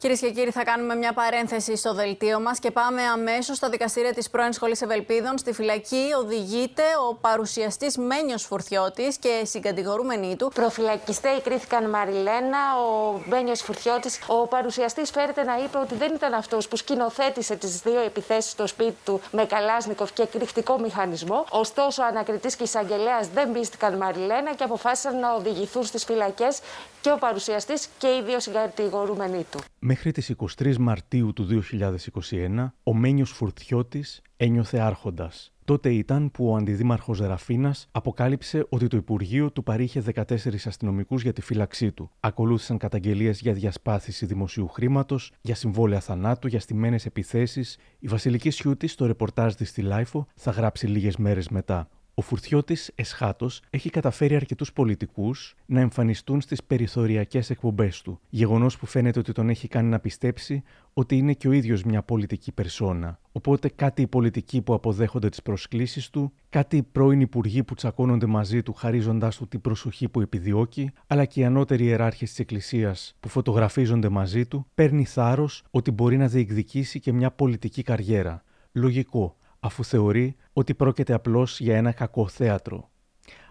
Κυρίες και κύριοι, θα κάνουμε μια παρένθεση στο δελτίο μας και πάμε αμέσως στα δικαστήρια της πρώην Σχολής Ευελπίδων. Στη φυλακή οδηγείται ο παρουσιαστής Μένιος Φουρτιώτης και συγκατηγορούμενοι του. Προφυλακιστές κρίθηκαν Μαριλένα, ο Μένιος Φουρτιώτης. Ο παρουσιαστής φέρεται να είπε ότι δεν ήταν αυτός που σκηνοθέτησε τις δύο επιθέσεις στο σπίτι του με Καλάσνικοφ και κρυφτικό μηχανισμό. Ωστόσο, ο ανακριτής και εισαγγελέας δεν πίστηκαν Μαριλένα και αποφάσισαν να οδηγηθούν στις φυλακές και ο παρουσιαστής και οι δύο συγκατηγορούμενοι του. Μέχρι τις 23 Μαρτίου του 2021, ο Μένιος Φουρθιώτης ένιωθε άρχοντας. Τότε ήταν που ο αντιδήμαρχος Ραφίνας αποκάλυψε ότι το Υπουργείο του παρήχε 14 αστυνομικούς για τη φύλαξή του. Ακολούθησαν καταγγελίες για διασπάθηση δημοσίου χρήματος, για συμβόλαια θανάτου, για στημένες επιθέσεις. Η Βασιλική Σιούτη, στο ρεπορτάζ της στη LiFO, θα γράψει λίγες μέρες μετά. Ο Φουρτιώτης Εσχάτος έχει καταφέρει αρκετούς πολιτικούς να εμφανιστούν στις περιθωριακές εκπομπές του. Γεγονός που φαίνεται ότι τον έχει κάνει να πιστέψει ότι είναι και ο ίδιος μια πολιτική περσόνα. Οπότε κάτι οι πολιτικοί που αποδέχονται τις προσκλήσεις του, κάτι οι πρώην υπουργοί που τσακώνονται μαζί του χαρίζοντάς του την προσοχή που επιδιώκει, αλλά και οι ανώτεροι ιεράρχες της Εκκλησίας που φωτογραφίζονται μαζί του, παίρνει θάρρος ότι μπορεί να διεκδικήσει και μια πολιτική καριέρα. Λογικό, αφού θεωρεί ότι πρόκειται απλώς για ένα κακό θέατρο.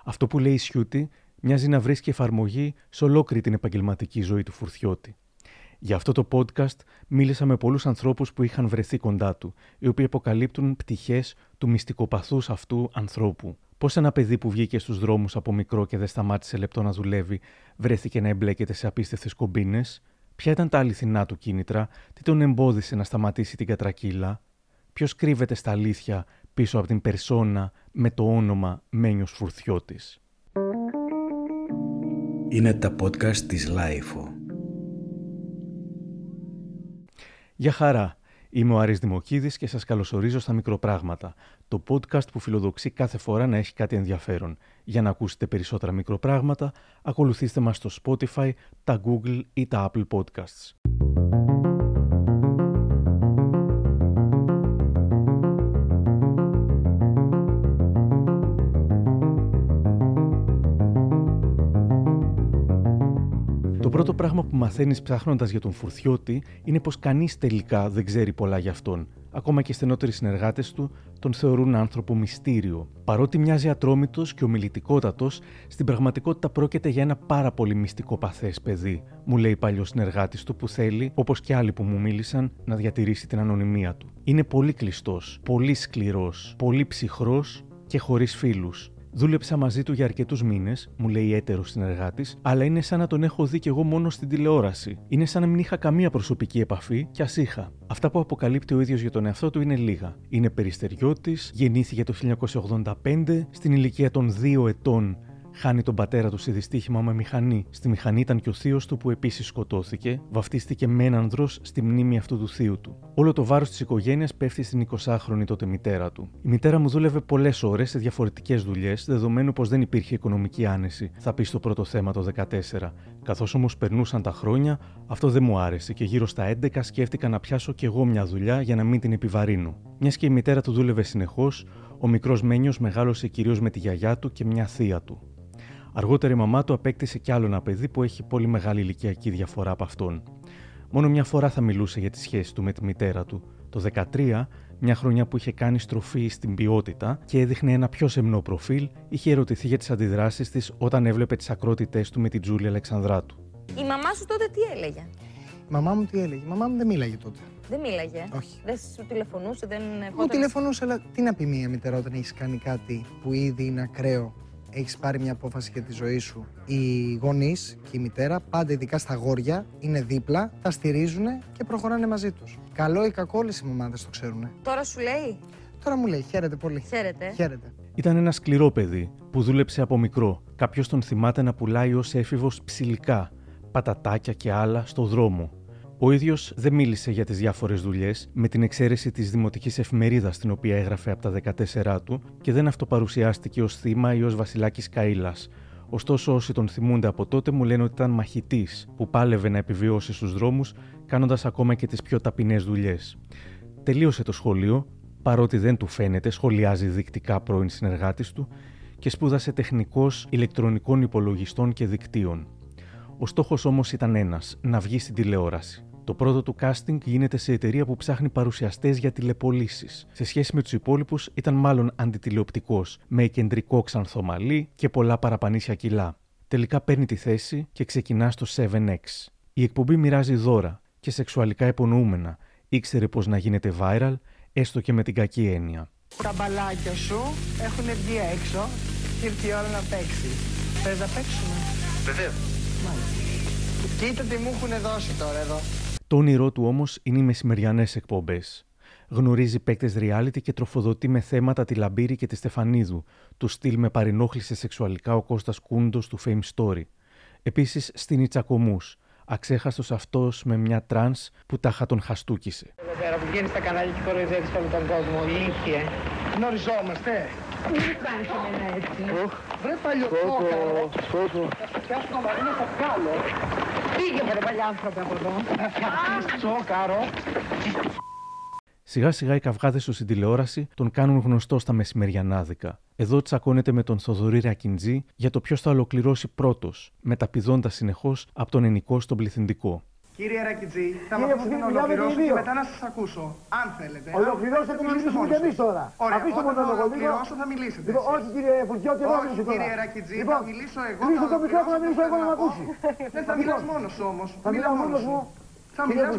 Αυτό που λέει η Σιούτη μοιάζει να βρίσκει εφαρμογή σε ολόκληρη την επαγγελματική ζωή του Φουρτιώτη. Για αυτό το podcast μίλησα με πολλούς ανθρώπους που είχαν βρεθεί κοντά του, οι οποίοι αποκαλύπτουν πτυχές του μυστικοπαθούς αυτού ανθρώπου. Πώς ένα παιδί που βγήκε στους δρόμους από μικρό και δεν σταμάτησε λεπτό να δουλεύει, βρέθηκε να εμπλέκεται σε απίστευτες κομπίνες, ποια ήταν τα αληθινά του κίνητρα, τι τον εμπόδισε να σταματήσει την κατρακύλα, ποιος κρύβεται στα αλήθεια πίσω από την περσόνα με το όνομα Μένιος Φουρθιώτης. Είναι τα podcast της LiFO. Γεια χαρά. Είμαι ο Άρης Δημοκίδης και σας καλωσορίζω στα Μικροπράγματα, το podcast που φιλοδοξεί κάθε φορά να έχει κάτι ενδιαφέρον. Για να ακούσετε περισσότερα μικροπράγματα, ακολουθήστε μας στο Spotify, τα Google ή τα Apple Podcasts. Πρώτο πράγμα που μαθαίνεις ψάχνοντας για τον Φουρθιώτη είναι πως κανείς τελικά δεν ξέρει πολλά για αυτόν. Ακόμα και οι στενότεροι συνεργάτες του τον θεωρούν άνθρωπο μυστήριο. Παρότι μοιάζει ατρόμητος και ομιλητικότατος, στην πραγματικότητα πρόκειται για ένα πάρα πολύ μυστικό παθές παιδί, μου λέει παλιός συνεργάτης του που θέλει, όπως και άλλοι που μου μίλησαν, να διατηρήσει την ανωνυμία του. Είναι πολύ κλειστός, πολύ σκληρός, πολύ ψυχρός και χωρίς φίλους. Δούλεψα μαζί του για αρκετούς μήνες, μου λέει έτερος συνεργάτης, αλλά είναι σαν να τον έχω δει κι εγώ μόνο στην τηλεόραση. Είναι σαν να μην είχα καμία προσωπική επαφή, κι ας είχα. Αυτά που αποκαλύπτει ο ίδιος για τον εαυτό του είναι λίγα. Είναι περιστεριώτης, γεννήθηκε το 1985, στην ηλικία των 2 ετών χάνει τον πατέρα του σε δυστύχημα με μηχανή. Στη μηχανή ήταν και ο θείος του που επίσης σκοτώθηκε, βαφτίστηκε με έναν ανδρό στη μνήμη αυτού του θείου του. Όλο το βάρος της οικογένειας πέφτει στην 20χρονη τότε μητέρα του. Η μητέρα μου δούλευε πολλές ώρες σε διαφορετικές δουλειές, δεδομένου πως δεν υπήρχε οικονομική άνεση, θα πει στο πρώτο θέμα το 14. Καθώς όμως περνούσαν τα χρόνια, αυτό δεν μου άρεσε και γύρω στα 11 σκέφτηκα να πιάσω κι εγώ μια δουλειά για να μην την επιβαρύνω. Μιας και η μητέρα του δούλευε συνεχώς, ο μικρός Μένιος μεγάλωσε κυρίως με τη γιαγιά του και μια θεία του. Αργότερα η μαμά του απέκτησε κι άλλο ένα παιδί που έχει πολύ μεγάλη ηλικιακή διαφορά από αυτόν. Μόνο μια φορά θα μιλούσε για τη σχέση του με τη μητέρα του. Το 13, μια χρονιά που είχε κάνει στροφή στην ποιότητα και έδειχνε ένα πιο σεμνό προφίλ, είχε ερωτηθεί για τις αντιδράσεις της όταν έβλεπε τις ακρότητές του με την Τζούλη Αλεξανδράτου. Η μαμά σου τότε τι έλεγε; Η μαμά μου τι έλεγε; Η μαμά μου δεν μίλαγε τότε. Δεν μίλαγε; Όχι. Δεν σου τηλεφωνούσε, δεν. Μου τηλεφωνούσε, αλλά τι να πει μία μητέρα όταν έχεις κάνει κάτι που ήδη είναι ακραίο; Έχεις πάρει μια απόφαση για τη ζωή σου. Οι γονείς και η μητέρα, πάντα ειδικά στα γόρια, είναι δίπλα, τα στηρίζουν και προχωράνε μαζί τους. Καλό ή κακό, όλες οι μαμάδε το ξέρουν. Τώρα σου λέει; Τώρα μου λέει, χαίρετε πολύ. Χαίρετε. Χαίρετε. Ήταν ένα σκληρό παιδί που δούλεψε από μικρό. Κάποιος τον θυμάται να πουλάει ως έφηβος ψηλικά, πατατάκια και άλλα στο δρόμο. Ο ίδιος δεν μίλησε για τις διάφορες δουλειές, με την εξαίρεση της δημοτικής εφημερίδας την οποία έγραφε από τα 14 του και δεν αυτοπαρουσιάστηκε ως θύμα ή ως βασιλάκι Καήλα. Ωστόσο, όσοι τον θυμούνται από τότε μου λένε ότι ήταν μαχητής που πάλευε να επιβιώσει στους δρόμους, κάνοντας ακόμα και τις πιο ταπεινές δουλειές. Τελείωσε το σχολείο, παρότι δεν του φαίνεται, σχολιάζει δεικτικά πρώην συνεργάτης του και σπούδασε τεχνικός ηλεκτρονικών υπολογιστών και δικτύων. Ο στόχος όμως ήταν ένας, να βγει στην τηλεόραση. Το πρώτο του casting γίνεται σε εταιρεία που ψάχνει παρουσιαστές για τηλεπολίσεις. Σε σχέση με τους υπόλοιπους, ήταν μάλλον αντιτηλεοπτικός, με κεντρικό ξανθομαλί και πολλά παραπανήσια κιλά. Τελικά παίρνει τη θέση και ξεκινά στο 7X. Η εκπομπή μοιράζει δώρα και σεξουαλικά υπονοούμενα. Ήξερε πώ να γίνεται viral, έστω και με την κακή έννοια. Τα μπαλάκια σου έχουν βγει έξω και ήρθε η ώρα να παίξεις. Θες να παίξουμε; Βεβαίως. Κοίτα τι μου έχουν δώσει τώρα εδώ. Το όνειρό του όμως είναι οι μεσημεριανές εκπομπές. Γνωρίζει παίκτες reality και τροφοδοτεί με θέματα τη Λαμπύρη και τη Στεφανίδου. Του στυλ με παρενόχλησε σεξουαλικά ο Κώστας Κούντος του Fame Story. Επίσης στην Τσακωμού. Αξέχαστος αυτός με μια τρανς που τάχα τον χαστούκησε. Εδώ πέρα που βγαίνεις στα κανάλια και κοροϊδεύεις όλο τον κόσμο. Ηλίθιε. Γνωριζόμαστε. Μην κάνεις εμένα έτσι. Βρε παλιοκόκαρο. Και αυτό το μαρίνο θα βγάλω. Πήγε βρε παλιά άνθρωπε από εδώ. Να φτιάχνεις τσόκαρο. Σιγά σιγά οι καυγάδες του στην τηλεόραση τον κάνουν γνωστό στα μεσημεριανάδικα. Εδώ τσακώνεται με τον Θοδωρή Ρακιντζή για το ποιος θα ολοκληρώσει πρώτος, μεταπηδώντας συνεχώς από τον ενικό στον πληθυντικό. Κύριε Ρακιτζή, θα με αφήσετε να ολοκληρώσω και μετά να σας ακούσω. Αν θέλετε. Ολοκληρώστε Αν το να μιλήσετε μιλήσουμε μόνος κι εμείς σας. τώρα. Ωραία, Αφήστε όταν μόνο θα το λόγο. ολοκληρώσω θα μιλήσετε. Λοιπόν, εσείς. όχι κύριε Φουρτιώτη, εγώ Όχι, μιλήσω τώρα. κύριε Ρακιτζή, Λοιπόν, θα μιλήσω εγώ. κλείστε θα το μικρόφωνο να ολοκληρώσω μιλήσω εγώ να αυτό με που ακούσει. Δεν θα μιλάς μόνος σου όμως. Θα Μίλα μιλάω μόνος μόνος σου. μου. Θα Κύριε μιλάς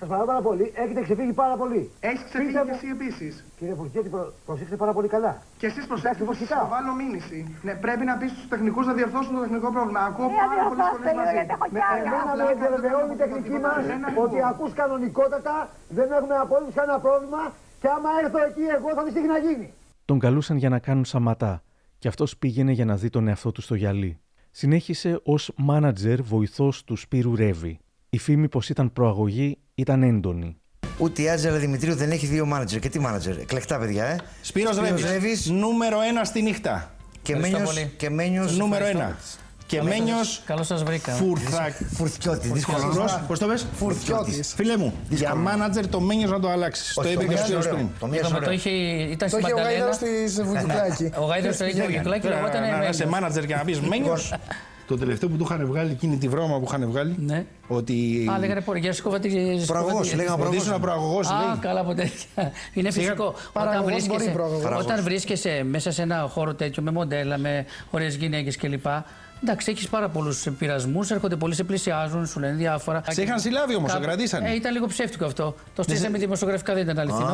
μόνος Φουρτιώτη, σου. σας παρακαλώ πάρα πολύ, έχετε ξεφύγει πάρα πολύ. Έχεις ξεφύγει Πείτε και μου- εσύ επίσης. Κύριε Φουρτιώτη, προ- προσέξτε πάρα πολύ καλά. Και εσείς προσέξτε πως φυσικά. θα βάλω μήνυση. Ναι, πρέπει να πεις στους τεχνικούς να διορθώσουν το τεχνικό πρόβλημα. Ακούω Ε, πάρα πολλές φωνές μαζί. Με Εμένα απλά με κάνετε διαβεβαιώνει η τίποτα, τεχνική τίποτα, μας δεν ότι ακούω. ακούς κανονικότατα, δεν έχουμε απολύτως κανένα πρόβλημα και άμα έρθω εκεί εγώ θα δεις τι έχει να γίνει. Τον καλούσαν για να κάνουν σαματά και αυτός πήγαινε για να δει τον εαυτό του στο γυαλί. Συνέχισε ως μάνατζερ βοηθός του Σπύρου Ρεύη. Η φήμη πως ήταν προαγωγή ήταν έντονη. Ούτε η Άτζελα Δημητρίου δεν έχει δύο μάνατζερ. Και τι μάνατζερ, εκλεκτά παιδιά, ε. Σπύρος Σπύρος Ρεύης, Ρεύης. νούμερο ένα στη νύχτα. Και Ευχαριστώ Μένιος, πολύ. και Μένιος Νούμερο ένα. Και Μένιος Καλώς σας βρήκα. Φουρθακ. Φουρτιώτη, δύσκολο Φουρθιώτης. όνομα. Πώς το πες; Φουρτιώτης. Φίλε μου, για μάνατζερ το Μένιος να το αλλάξεις. Το Όχι, είπε και ο Μιας Σπύρος ωραίο. πριν. Το Μιας Είπαμε, το ωραίο. είχε, ήταν Το στη είχε ο Μανταλένα. Γαϊδός στη Βουτυκλάκη. Ο Γάιδρος το είχε Βουγιουκλάκη, εγώ ήταν Να- Να είσαι Μένιος. μάνατζερ και να πεις Μένιος. Το τελευταίο που του είχαν βγάλει, εκείνη τη βρώμα που είχαν βγάλει, Ναι. ότι Α, λέγανε πόρε, για σκόβα τη. Προαγωγός, λέγαμε ότι προαγωγός. ήσουν προαγωγός, Α, λέει. καλά από τέτοια. Είναι φυσικό. Όταν Παραγωγός μπορεί βρίσκεσαι, προαγωγός. όταν βρίσκεσαι μέσα σε ένα χώρο τέτοιο με μοντέλα, με ωραίες γυναίκες κλπ. Εντάξει, έχεις πάρα πολλούς πειρασμούς, έρχονται πολλοί, σε πλησιάζουν, σου λένε διάφορα. Σε είχαν συλλάβει όμως, σε Κάπου- κρατήσανε. Ε, ήταν λίγο ψεύτικο αυτό. Το στήσαμε δημοσιογραφικά, δεν ήταν αληθινό.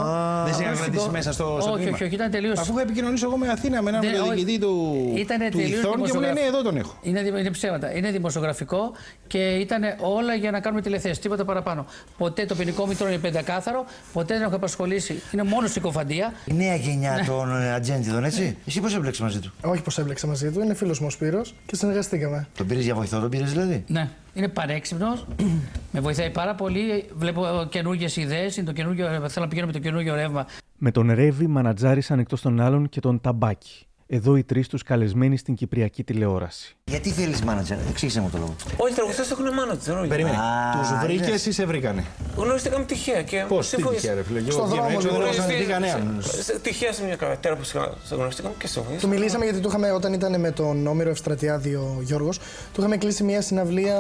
Δεν σε είχαν Απλώς κρατήσει το- μέσα στο στο Όχι, τμήμα. όχι, όχι, ήταν τελείω. Αφού είχα επικοινωνήσει εγώ με Αθήνα με έναν Δεν- όχι. διοικητή του, Ήτανε του τελείως Ιθών και μου λέει δημοσιογραφ- ναι, εδώ τον έχω. Είναι, δη- είναι ψέματα. Είναι δημοσιογραφικό και ήταν όλα για να κάνουμε τηλεθέσει. Τίποτα παραπάνω. Ποτέ το ποινικό μητρό είναι πεντακάθαρο, ποτέ δεν έχω απασχολήσει. Είναι μόνος συκοφαντία. Η νέα γενιά των ε, ατζέντιδων, έτσι. Εσύ πώς έμπλεξες μαζί του; Όχι πως έμπλεξα μαζί του, είναι φίλος μου ο Σπύρος και συνεργαστήκαμε. Τον πήρες για βοηθό, τον πήρες δηλαδή; Ναι. Είναι πανέξυπνο. με βοηθάει πάρα πολύ. Βλέπω καινούργιες ιδέες. Θέλω να πηγαίνω με το καινούργιο ρεύμα. Με τον Ρεύη μανατζάρισαν εκτός των άλλων και τον Ταμπάκη. Εδώ οι τρεις τους καλεσμένοι στην Κυπριακή τηλεόραση. Γιατί θέλεις μάνατζερ, εξήγησε μου το λόγο. Όλοι οι τραγουδιστές έχουν μάνατζερ. όλοι. Περίμενε. Α, Τους βρήκες είδες. ή σε βρήκανε; Γνωριστήκαμε τυχαία. Και Πώς, σε τι βοήθησε. τυχαία, ρε φίλε. Και Στον Εγώ βγαίνω δρόμο, έξω, δεν λοιπόν. έχω Γνωριστεί- συναντηθεί κανέναν. σε- σε- Τυχαία σε μια καβατέρα που σε γνωριστήκαμε και σε βοήθησε. Του μιλήσαμε γιατί του είχαμε, όταν ήταν με τον Όμηρο Ευστρατιάδη ο Γιώργος, του είχαμε κλείσει μια συναυλία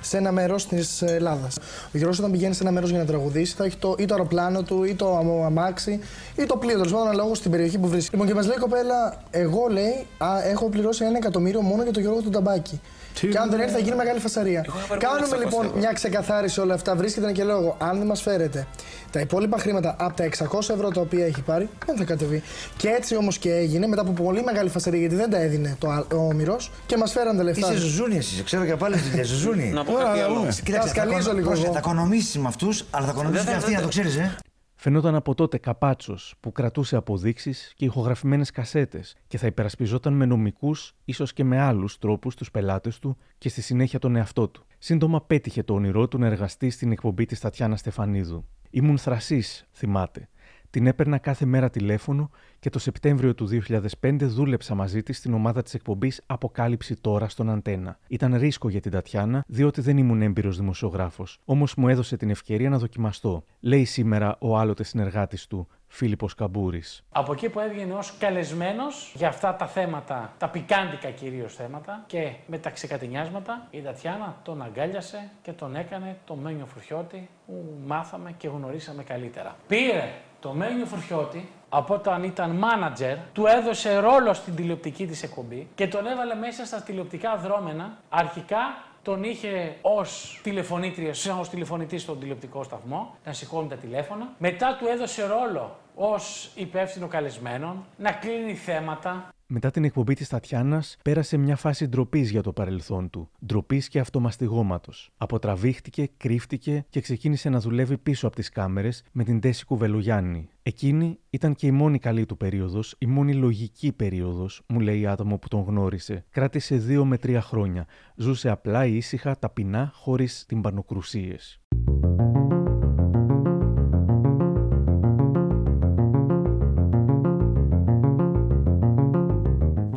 σε ένα μέρος της Ελλάδας. Ο Γιώργος, όταν πηγαίνει σε ένα μέρος για να τραγουδήσει, θα έχει το, ή το αεροπλάνο του, ή το αμ- αμάξι, ή το πλοίο τέλος πάντων, αναλόγως στην περιοχή που βρίσκεται. Λοιπόν, και μας λέει η κοπέλα, εγώ λέει, α, έχω πληρώσει ένα εκατομμύριο μόνο για τον Γιώργο του Ταμπάκη. Και αν δεν έρθει, θα γίνει μεγάλη φασαρία. Εγώ είχα πάρει Κάνουμε μόνο 600 λοιπόν ευρώ. μια ξεκαθάριση όλα αυτά. Βρίσκεται ένα και λόγο. Αν δεν μας φέρετε τα υπόλοιπα χρήματα από τα 600 ευρώ τα οποία έχει πάρει, δεν θα κατεβεί. Και έτσι όμως και έγινε μετά από πολύ μεγάλη φασαρία γιατί δεν τα έδινε το, α- ο Όμηρο και μας φέραν τα λεφτά. Είσαι ζουζούνι, εσύ. σε Ξέρω και πάλι δουλειά, ζουζούνι. Να πω Ωραία, κάτι να άλλο. πούμε. Κοίταξε, Τα σκαλίζω θα, λίγο πρόσεχε, εγώ. θα οικονομήσει με αυτούς, αλλά θα οικονομήσει και Δεν- αυτή, δεν- να το ξέρεις, ε. Φαινόταν από τότε καπάτσος που κρατούσε αποδείξεις και ηχογραφημένες κασέτες και θα υπερασπιζόταν με νομικούς, ίσως και με άλλους τρόπους, τους πελάτες του και στη συνέχεια τον εαυτό του. Σύντομα πέτυχε το όνειρό του να εργαστεί στην εκπομπή της Τατιάνα Στεφανίδου. Ήμουν θρασής, θυμάται. Την έπαιρνα κάθε μέρα τηλέφωνο και το Σεπτέμβριο του 2005 δούλεψα μαζί της στην ομάδα της εκπομπής Αποκάλυψη τώρα στον Αντένα. Ήταν ρίσκο για την Τατιάνα, διότι δεν ήμουν έμπειρος δημοσιογράφος. Όμως μου έδωσε την ευκαιρία να δοκιμαστώ. Λέει σήμερα ο άλλοτε συνεργάτης του, Φίλιππος Καμπούρης. Από εκεί που έβγαινε ως καλεσμένος για αυτά τα θέματα, τα πικάντικα κυρίως θέματα και με τα ξεκατηνιάσματα, η Τατιάνα τον αγκάλιασε και τον έκανε το Μένιο Φουρχιώτη που μάθαμε και γνωρίσαμε καλύτερα. Πήρε το Μένιο Φουρχιώτη από όταν ήταν μάνατζερ, του έδωσε ρόλο στην τηλεοπτική της εκπομπή και τον έβαλε μέσα στα τηλεοπτικά δρόμενα, αρχικά τον είχε ως τηλεφωνήτρια, ως τηλεφωνητής στον τηλεοπτικό σταθμό, να σηκώνει τα τηλέφωνα. Μετά του έδωσε ρόλο ως υπεύθυνο καλεσμένων, να κλείνει θέματα. Μετά την εκπομπή της Τατιάνας, πέρασε μια φάση ντροπής για το παρελθόν του. Ντροπής και αυτομαστιγώματος. Αποτραβήχτηκε, κρύφτηκε και ξεκίνησε να δουλεύει πίσω από τις κάμερες με την Τέση Κουβελογιάννη. Εκείνη ήταν και η μόνη καλή του περίοδος, η μόνη λογική περίοδος, μου λέει άτομο που τον γνώρισε. Κράτησε δύο με τρία χρόνια. Ζούσε απλά, ήσυχα, ταπεινά, χωρίς την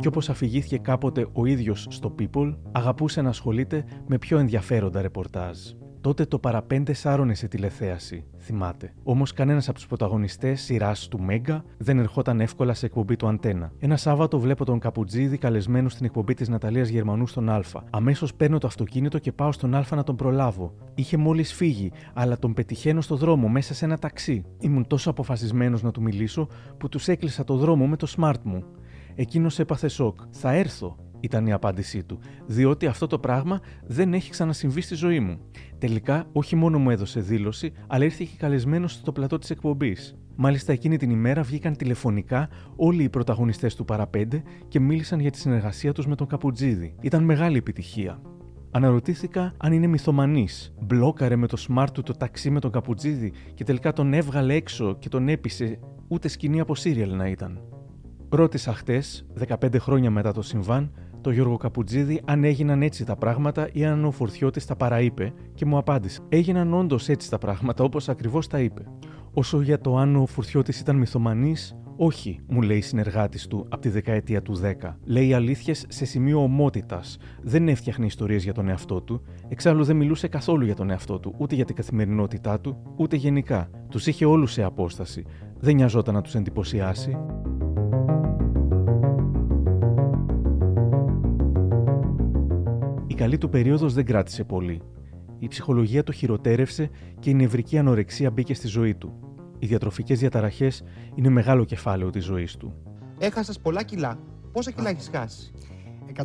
Και όπως αφηγήθηκε κάποτε ο ίδιος στο People, αγαπούσε να ασχολείται με πιο ενδιαφέροντα ρεπορτάζ. Τότε το παραπέντε σάρωνε σε τηλεθέαση, θυμάται. Όμως κανένας από τους πρωταγωνιστές σειράς του Μέγκα δεν ερχόταν εύκολα σε εκπομπή του Αντένα. Ένα Σάββατο βλέπω τον Καπουτζίδη καλεσμένο στην εκπομπή της Ναταλίας Γερμανού στον Α. Αμέσως παίρνω το αυτοκίνητο και πάω στον Α να τον προλάβω. Είχε μόλις φύγει, αλλά τον πετυχαίνω στο δρόμο μέσα σε ένα ταξί. Ήμουν τόσο αποφασισμένος να του μιλήσω που τους έκλεισα το δρόμο με το smart μου. Εκείνος έπαθε σοκ. Θα έρθω, ήταν η απάντησή του, διότι αυτό το πράγμα δεν έχει ξανασυμβεί στη ζωή μου. Τελικά, όχι μόνο μου έδωσε δήλωση, αλλά ήρθε και καλεσμένο στο πλατό της εκπομπής. Μάλιστα, εκείνη την ημέρα βγήκαν τηλεφωνικά όλοι οι πρωταγωνιστές του Παραπέντε και μίλησαν για τη συνεργασία τους με τον Καπουτζίδη. Ήταν μεγάλη επιτυχία. Αναρωτήθηκα αν είναι μυθομανής. Μπλόκαρε με το smart του το ταξί με τον Καπουτζίδη και τελικά τον έβγαλε έξω και τον έπεισε, ούτε σκηνή από σύριαλ να ήταν. Ρώτησα χτες, 15 χρόνια μετά το συμβάν, το Γιώργο Καπουτζίδη αν έγιναν έτσι τα πράγματα ή αν ο Φουρτιώτη τα παραείπε και μου απάντησε. Έγιναν όντως έτσι τα πράγματα όπως ακριβώς τα είπε. Όσο για το αν ο Φουρτιώτη ήταν μυθομανής, όχι, μου λέει η συνεργάτης του από τη δεκαετία του 10. Λέει αλήθειες σε σημείο ομότητας. Δεν έφτιαχνε ιστορίες για τον εαυτό του. Εξάλλου δεν μιλούσε καθόλου για τον εαυτό του, ούτε για την καθημερινότητά του, ούτε γενικά. Τους είχε όλους σε απόσταση. Δεν νοιαζόταν να τους εντυπωσιάσει. Η καλή του περίοδος δεν κράτησε πολύ. Η ψυχολογία το χειροτέρευσε και η νευρική ανορεξία μπήκε στη ζωή του. Οι διατροφικές διαταραχές είναι μεγάλο κεφάλαιο της ζωής του. Έχασες πολλά κιλά. Πόσα κιλά έχεις χάσει, 105.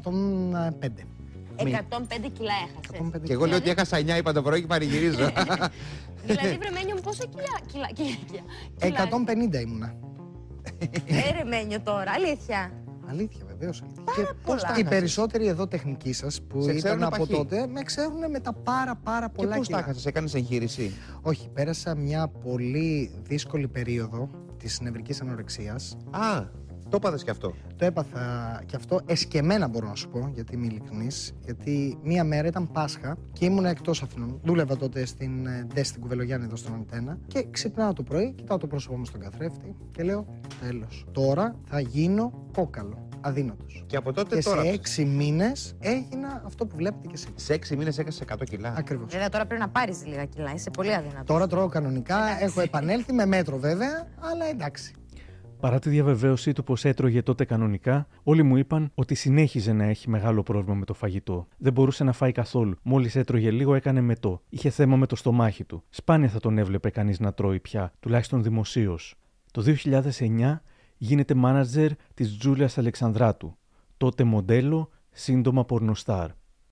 105 κιλά έχασες. Και εγώ λέω ότι έχασα 9, είπα το πρωί και παρηγυρίζω. δηλαδή, βρεμένιο μου, πόσα κιλά. κιλά, 150 ήμουνα. Ε, Ρεμένιο τώρα, αλήθεια. Αλήθεια, βεβαίως. Πάρα πολλά. Οι περισσότεροι εδώ τεχνικοί σας που Σε ήταν ξέρουν από παχύ. τότε με ξέρουν με τα πάρα πάρα πολλά και πώς κιλά. τα έχασες, έκανες εγχείρηση; Όχι, πέρασα μια πολύ δύσκολη περίοδο της νευρικής ανορεξίας. Α, το έπαθες κι αυτό. Το έπαθα και αυτό εσκεμμένα μπορώ να σου πω, γιατί είμαι ειλικρινής. Γιατί μία μέρα ήταν Πάσχα και ήμουν εκτός Αθηνών. Δούλευα τότε στην ε, Ντέ στην Κουβελογιάννη εδώ στον Αντένα. Και ξυπνάω το πρωί, κοιτάω το πρόσωπό μου στον καθρέφτη και λέω τέλος. Τώρα θα γίνω κόκαλο. Αδύνατος. Και από τότε Και τώρα. σε έξι μήνες έγινα αυτό που βλέπετε και εσείς. Σε έξι μήνες έκασε 100 κιλά. Ακριβώς. Βέβαια, τώρα πρέπει να πάρεις λίγα κιλά. Είσαι πολύ αδύνατος. Τώρα τρώω κανονικά, έχω επανέλθει με μέτρο βέβαια, αλλά εντάξει. Παρά τη διαβεβαίωσή του πως έτρωγε τότε κανονικά, όλοι μου είπαν ότι συνέχιζε να έχει μεγάλο πρόβλημα με το φαγητό. Δεν μπορούσε να φάει καθόλου. Μόλις έτρωγε λίγο, έκανε μετό. Είχε θέμα με το στομάχι του. Σπάνια θα τον έβλεπε κανείς να τρώει πια, τουλάχιστον δημοσίως. Το 2009 γίνεται μάνατζερ της Τζούλιας Αλεξανδράτου. Τότε μοντέλο, σύντομα πορνοστάρ.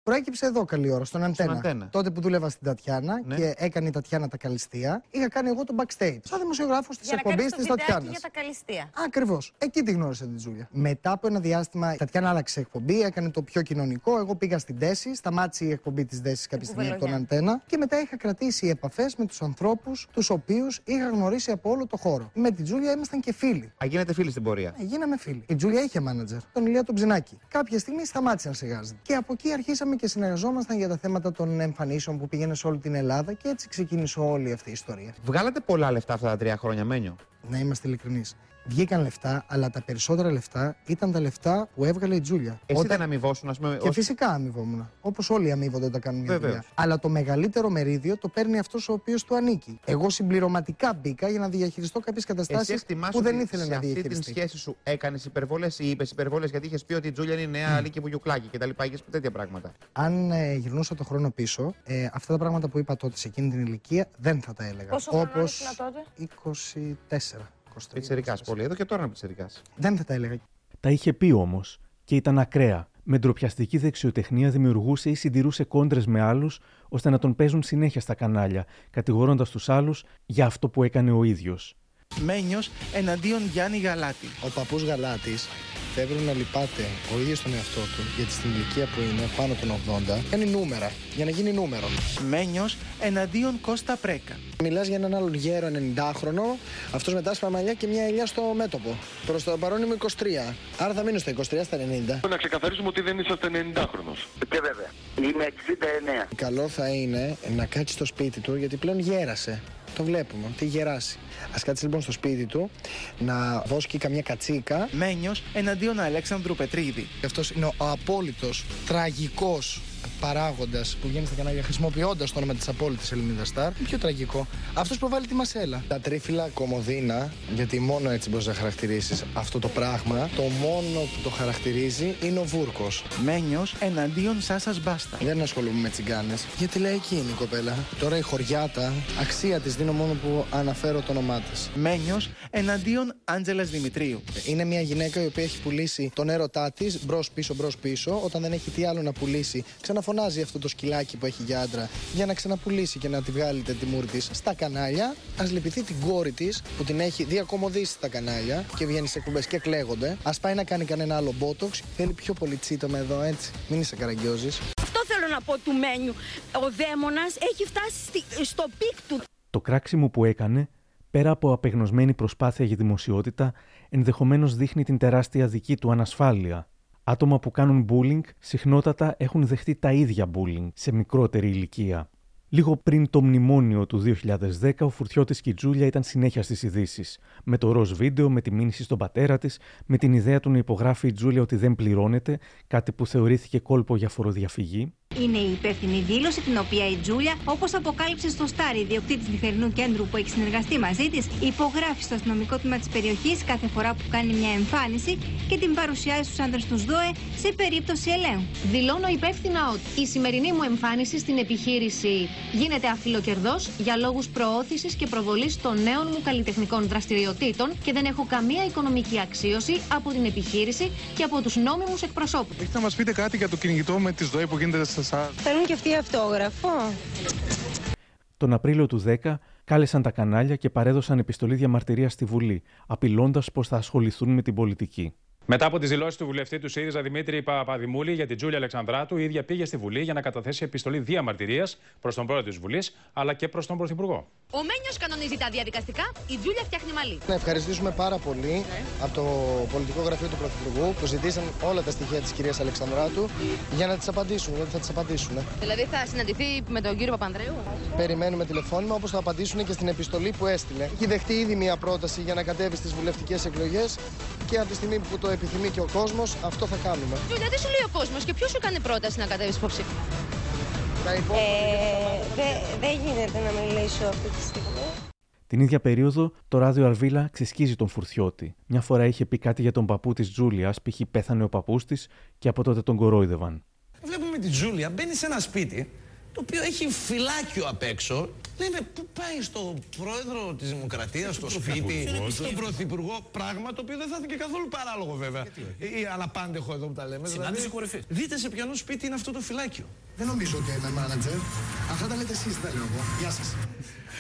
Προέκυψε εδώ καλή ώρα, στον Αντένα. Αντένα. Τότε που δούλευα στην Τατιάνα Ναι. και έκανε η Τατιάνα τα καλυστία, είχα κάνει εγώ το backstage. Σαν δημοσιογράφος της Για να κάνεις εκπομπή το της βιντεάκι Τατιάνας. για τα καλυστία. Ακριβώς. Εκεί τη γνώρισα την Τζούλια. Μετά από ένα διάστημα η Τατιάνα άλλαξε εκπομπή, έκανε το πιο κοινωνικό. Εγώ πήγα στην Τέση, σταμάτησε η εκπομπή της Τέση κάποια στιγμή από τον Κουβελογιάννη. Αντένα και μετά είχα κρατήσει επαφές με τους ανθρώπους τους οποίους είχα γνωρίσει από όλο το χώρο. Με την Τζούλια ήμασταν και φίλοι. Α, γίνετε φίλοι στην πορεία. Ε, γίναμε φίλοι. Η Τζούλια είχε μάνατζερ, τον Ηλία τον Ψινάκη. Κάποια στιγμή σταμάτησε να σιγάζεται. Και από εκεί αρχίσαμε και συνεργαζόμασταν για τα θέματα των εμφανίσεων που πήγαινε σε όλη την Ελλάδα και έτσι ξεκίνησε όλη αυτή η ιστορία. Βγάλατε πολλά λεφτά αυτά τα τρία χρόνια, Μένιο; Να είμαστε ειλικρινείς. Βγήκαν λεφτά, αλλά τα περισσότερα λεφτά ήταν τα λεφτά που έβγαλε η Τζούλια. Εσύ δεν αμοιβόσουν, ας πούμε. Και ως- φυσικά αμοιβόμουν. Όπως όλοι αμοιβόνται όταν κάνουν μια Βεβαίως. δουλειά. Αλλά το μεγαλύτερο μερίδιο το παίρνει αυτός ο οποίος του ανήκει. Εγώ συμπληρωματικά μπήκα για να διαχειριστώ κάποιες Εσύ καταστάσεις εκτιμάς που δεν ότι ήθελε σε να αυτή την διαχειριστεί. σχέση σου έκανες υπερβολέ ή είπες υπερβολέ γιατί είχες πει ότι η Τζούλια είναι η νέα Αλίκη Βουγιουκλάκη κτλ. Είχες πει τέτοια πράγματα. Αν ε, γυρνούσα το χρόνο πίσω, ε, αυτά τα πράγματα που είπα τότε σε εκείνη την ηλικία δεν θα τα έλεγα. Πόσο χρόνο Όπως ήσουν τότε; 24. 23. Πιτσερικά πολύ. Εδώ και τώρα είναι πιτσερικά. Δεν θα τα έλεγα. Τα είχε πει όμως και ήταν ακραία. Με ντροπιαστική δεξιοτεχνία δημιουργούσε ή συντηρούσε κόντρες με άλλους ώστε να τον παίζουν συνέχεια στα κανάλια, κατηγορώντας τους άλλους για αυτό που έκανε ο ίδιος. Μένιος εναντίον Γιάννη Γαλάτη. Ο παππούς Γαλάτης θα έπρεπε να λυπάται ο ίδιος τον εαυτό του γιατί στην ηλικία που είναι πάνω των 80 κάνει νούμερα για να γίνει νούμερο. Μένιος εναντίον Κώστα Πρέκα. Μιλάς για έναν άλλον γέρο 90χρονο, αυτός με τα άσπρα μαλλιά και μια ελιά στο μέτωπο. Προς το παρόν είμαι 23, άρα θα μείνω στα 23, στα 90. Να ξεκαθαρίσουμε ότι δεν είσαστε 90χρονος. Και βέβαια. Είμαι 69. Καλό θα είναι να κάτσεις στο σπίτι του γιατί πλέον γέρασε. Το βλέπουμε, τι γεράσει. Ας κάτσει λοιπόν στο σπίτι του να βόσκει καμιά κατσίκα. Μένιος εναντίον Αλέξανδρου Πετρίδη. Αυτός είναι ο απόλυτος, τραγικός παράγοντας που βγαίνει στα κανάλια χρησιμοποιώντας το όνομα της απόλυτης Ελληνίδας Σταρ. Πιο τραγικό. Αυτός προβάλλει τη μασέλα. Τα τρίφυλλα κομμωδίνα, γιατί μόνο έτσι μπορείς να χαρακτηρίσεις αυτό το πράγμα, το μόνο που το χαρακτηρίζει είναι ο Βούρκος. Μένιος εναντίον Σάσας Μπάστα. Δεν ασχολούμαι με τσιγκάνες, γιατί λέει εκεί είναι η κοπέλα. Τώρα η χωριάτα, αξία της δίνω μόνο που αναφέρω το όνομά της. Μένιος εναντίον Άντζελας Δημητρίου. Είναι μια γυναίκα η οποία έχει πουλήσει τον έρωτά της μπρος πίσω, μπρος πίσω. Όταν δεν έχει τι άλλο να πουλήσει, ξαναφωνάζει αυτό το σκυλάκι που έχει για άντρα για να ξαναπουλήσει και να τη βγάλει τη μούρη της στα κανάλια. Α λυπηθεί την κόρη της που την έχει διακομωδήσει στα κανάλια και βγαίνει σε εκπομπές και κλαίγονται. Α πάει να κάνει κανένα άλλο μπότοξ. Θέλει πιο πολύ τσίτομα εδώ, έτσι. Μην είσαι καραγκιόζης. Αυτό θέλω να πω του Μένιου. Ο δαίμονας έχει φτάσει στη- στο peak του. Το κράξιμο που έκανε, πέρα από απεγνωσμένη προσπάθεια για δημοσιότητα, ενδεχομένως δείχνει την τεράστια δική του ανασφάλεια. Άτομα που κάνουν bullying συχνότατα έχουν δεχτεί τα ίδια bullying σε μικρότερη ηλικία. Λίγο πριν το μνημόνιο του 2010, ο Φουρθιώτης και η Τζούλια ήταν συνέχεια στις ειδήσεις. Με το ροζ βίντεο, με τη μήνυση στον πατέρα της, με την ιδέα του να υπογράφει η Τζούλια ότι δεν πληρώνεται, κάτι που θεωρήθηκε κόλπο για φοροδιαφυγή. Είναι η υπεύθυνη δήλωση την οποία η Τζούλια, όπως αποκάλυψε στο Στάρι, ιδιοκτήτης νυχτερινού κέντρου που έχει συνεργαστεί μαζί της, υπογράφει στο αστυνομικό τμήμα της περιοχής κάθε φορά που κάνει μια εμφάνιση και την παρουσιάζει στους άντρε του ΔΟΕ σε περίπτωση ελέγχου. Δηλώνω υπεύθυνα ότι η σημερινή μου εμφάνιση στην επιχείρηση γίνεται αφιλοκερδός για λόγους προώθησης και προβολής των νέων μου καλλιτεχνικών δραστηριοτήτων και δεν έχω καμία οικονομική αξίωση από την επιχείρηση και από τους νόμιμους εκπροσώπους. Έχετε να μας πείτε κάτι για το κυνηγητό με τη ΔΟΕ που γίνεται σε εσάς. Θέλουν και αυτοί αυτόγραφο. Τον Απρίλιο του 10 κάλεσαν τα κανάλια και παρέδωσαν επιστολή διαμαρτυρία στη Βουλή, απειλώντας πως θα ασχοληθούν με την πολιτική. Μετά από τις δηλώσεις του βουλευτή του ΣΥΡΙΖΑ Δημήτρη Παπαδημούλη για την Τζούλια Αλεξανδράτου, η ίδια πήγε στη Βουλή για να καταθέσει επιστολή διαμαρτυρίας προς τον πρόεδρο της Βουλής αλλά και προς τον Πρωθυπουργό. Ο Μένιος κανονίζει τα διαδικαστικά, η Τζούλια φτιάχνει μαλλί. Να ευχαριστήσουμε πάρα πολύ από το πολιτικό γραφείο του Πρωθυπουργού που ζητήσαν όλα τα στοιχεία της κυρίας Αλεξανδράτου για να τις απαντήσουν. Γιατί θα τις απαντήσουν. Δηλαδή θα συναντηθεί με τον κύριο Παπανδρέου; Περιμένουμε τηλεφώνημα όπως θα απαντήσουν και στην επιστολή που έστειλε. Έχει δεχτεί ήδη μια πρόταση για να κατέβει στις βουλευτικές εκλογές και από τη στιγμή που το επιθυμεί και ο κόσμος, αυτό θα κάνουμε. Τζούλια, τι σου λέει ο κόσμος και ποιος σου κάνει πρόταση να κατέβεις υποψήφιο; Ε, Δεν γίνεται να μιλήσω αυτή τη στιγμή. Την ίδια περίοδο, το ράδιο Αρβίλα ξεσκίζει τον Φουρτιώτη. Μια φορά είχε πει κάτι για τον παππού της Τζούλιας, π.χ. πέθανε ο παππούς της και από τότε τον κορόιδευαν. Βλέπουμε τη Τζούλια μπαίνει σε ένα σπίτι το οποίο έχει φυλάκιο απ' έξω. Λέμε πού πάει στο πρόεδρο της Δημοκρατίας, στο σπίτι, στον πρωθυπουργό, πράγμα το οποίο δεν θα ήταν και καθόλου παράλογο βέβαια. Ή αναπάντεχο εδώ που τα λέμε. Συνάντηση κορυφή. Δείτε σε ποιανό σπίτι είναι αυτό το φυλάκιο. Δεν νομίζω ότι είμαι μάνατζερ. Αυτά τα λέτε εσείς, δεν λέω εγώ. Γεια σας.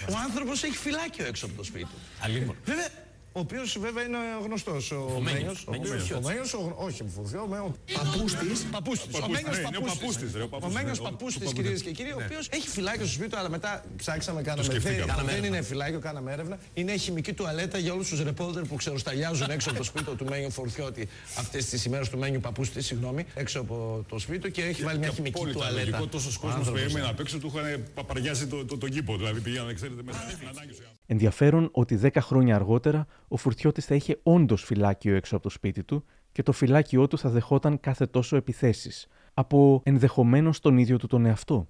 Ο άνθρωπος έχει φυλάκιο έξω από το σπίτι του. Αλίμονο. Βέβαια, ο οποίος βέβαια είναι γνωστός. Ο Μένιος. Μένιος, ο Μένιος οποίος- Φουρτιώτης. Ο Μένιος, ο- όχι Φουρτιώ, ο Παπούστης. Παπούστης. Ο Παπούστης, Μένιος ναι, είναι ο Παπούστης. Παπούστης, ρε, ο Ο Παπούστης, Μένιος ναι, ο- Παπούστης, του κυρίες Παπούστης. και κύριοι, ο Ναι. οποίος έχει φυλάκιο στο σπίτι του, αλλά μετά ψάξαμε, κάναμε. Δεν, σκεφτήκαμε. δεν είναι φυλάκιο, κάναμε έρευνα. Είναι χημική τουαλέτα για όλους τους ρεπόρτερ που ξεροσταλιάζουν έξω από το σπίτι του Μένιου Φορτιώτη αυτές τις ημέρες του Μένιου Παπούστη, συγγνώμη, έξω από το σπίτι του και έχει βάλει μια χημική Απόλυτα τουαλέτα. λογικό, τόσος Ο κόσμος άνθρωπος, περίμενε ναι. απ' έξω, του είχαν παπαριάσει το, το, τον κήπο. Δηλαδή πήγαιναν, ξέρετε, μέσα στην ανάγκη σου. Ενδιαφέρον ότι 10 χρόνια αργότερα ο Φουρτιώτης θα είχε όντως φυλάκιο έξω από το σπίτι του και το φυλάκιό του θα δεχόταν κάθε τόσο επιθέσεις. Από ενδεχομένως τον ίδιο του τον εαυτό.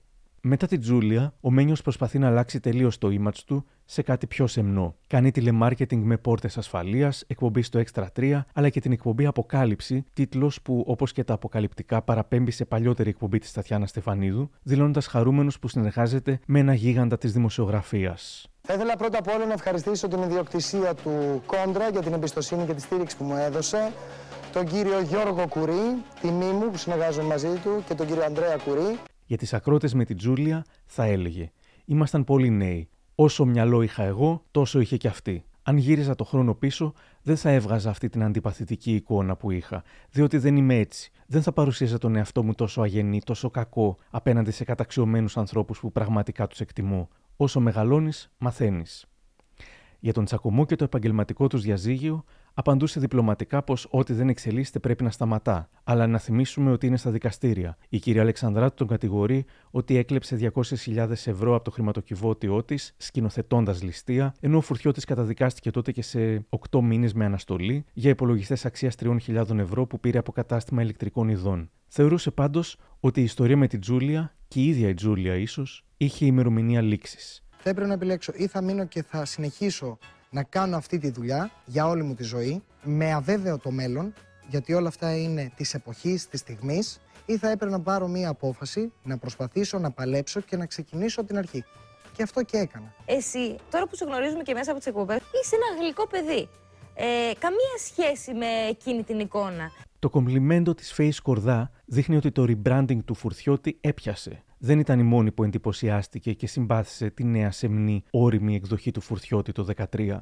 Μετά την Τζούλια, ο Μένιος προσπαθεί να αλλάξει τελείως το image του σε κάτι πιο σεμνό. Κάνει τηλεμάρκετινγκ με πόρτες ασφαλείας, εκπομπή στο Extra 3, αλλά και την εκπομπή Αποκάλυψη, τίτλος που όπως και τα αποκαλυπτικά παραπέμπει σε παλιότερη εκπομπή της Τατιάνα Στεφανίδου, δηλώνοντας χαρούμενο που συνεργάζεται με ένα γίγαντα της δημοσιογραφίας. Θα ήθελα πρώτα απ' όλα να ευχαριστήσω την ιδιοκτησία του Κόντρα για την εμπιστοσύνη και τη στήριξη που μου έδωσε, τον κύριο Γιώργο Κουρί, τη μου που συνεργάζομαι μαζί του και τον κύριο Ανδρέα Κουρί. Για τις ακρότες με την Τζούλια θα έλεγε: Ήμασταν πολύ νέοι. Όσο μυαλό είχα εγώ, τόσο είχε και αυτή. Αν γύριζα το χρόνο πίσω, δεν θα έβγαζα αυτή την αντιπαθητική εικόνα που είχα, διότι δεν είμαι έτσι. Δεν θα παρουσίαζα τον εαυτό μου τόσο αγενή, τόσο κακό απέναντι σε καταξιωμένους ανθρώπους που πραγματικά τους εκτιμώ. Όσο μεγαλώνεις, μαθαίνεις. Για τον τσακωμό και το επαγγελματικό τους διαζύγιο, απαντούσε διπλωματικά πως ό,τι δεν εξελίσσεται πρέπει να σταματά. Αλλά να θυμίσουμε ότι είναι στα δικαστήρια. Η κυρία Αλεξανδράτου τον κατηγορεί ότι έκλεψε 200.000 ευρώ από το χρηματοκιβώτιό της, σκηνοθετώντας ληστεία, ενώ ο Φουρτιώτης καταδικάστηκε τότε και σε 8 μήνες με αναστολή για υπολογιστές αξίας 3.000 ευρώ που πήρε από κατάστημα ηλεκτρικών ειδών. Θεωρούσε πάντως ότι η ιστορία με την Τζούλια, και η ίδια η Τζούλια ίσως, είχε ημερομηνία λήξης. Θα έπρεπε να επιλέξω ή θα μείνω και θα συνεχίσω να κάνω αυτή τη δουλειά για όλη μου τη ζωή, με αβέβαιο το μέλλον, γιατί όλα αυτά είναι της εποχής, της στιγμής, ή θα έπρεπε να πάρω μία απόφαση, να προσπαθήσω να παλέψω και να ξεκινήσω από την αρχή. Και αυτό και έκανα. Εσύ, τώρα που σε γνωρίζουμε και μέσα από τις εκπομπές, είσαι ένα γλυκό παιδί. Ε, καμία σχέση με εκείνη την εικόνα. Το κομπλιμέντο της Face Κορδά δείχνει ότι το rebranding του Φουρτιώτη έπιασε. Δεν ήταν η μόνη που εντυπωσιάστηκε και συμπάθησε τη νέα σεμνή όρημη εκδοχή του Φουρτιώτη το 13.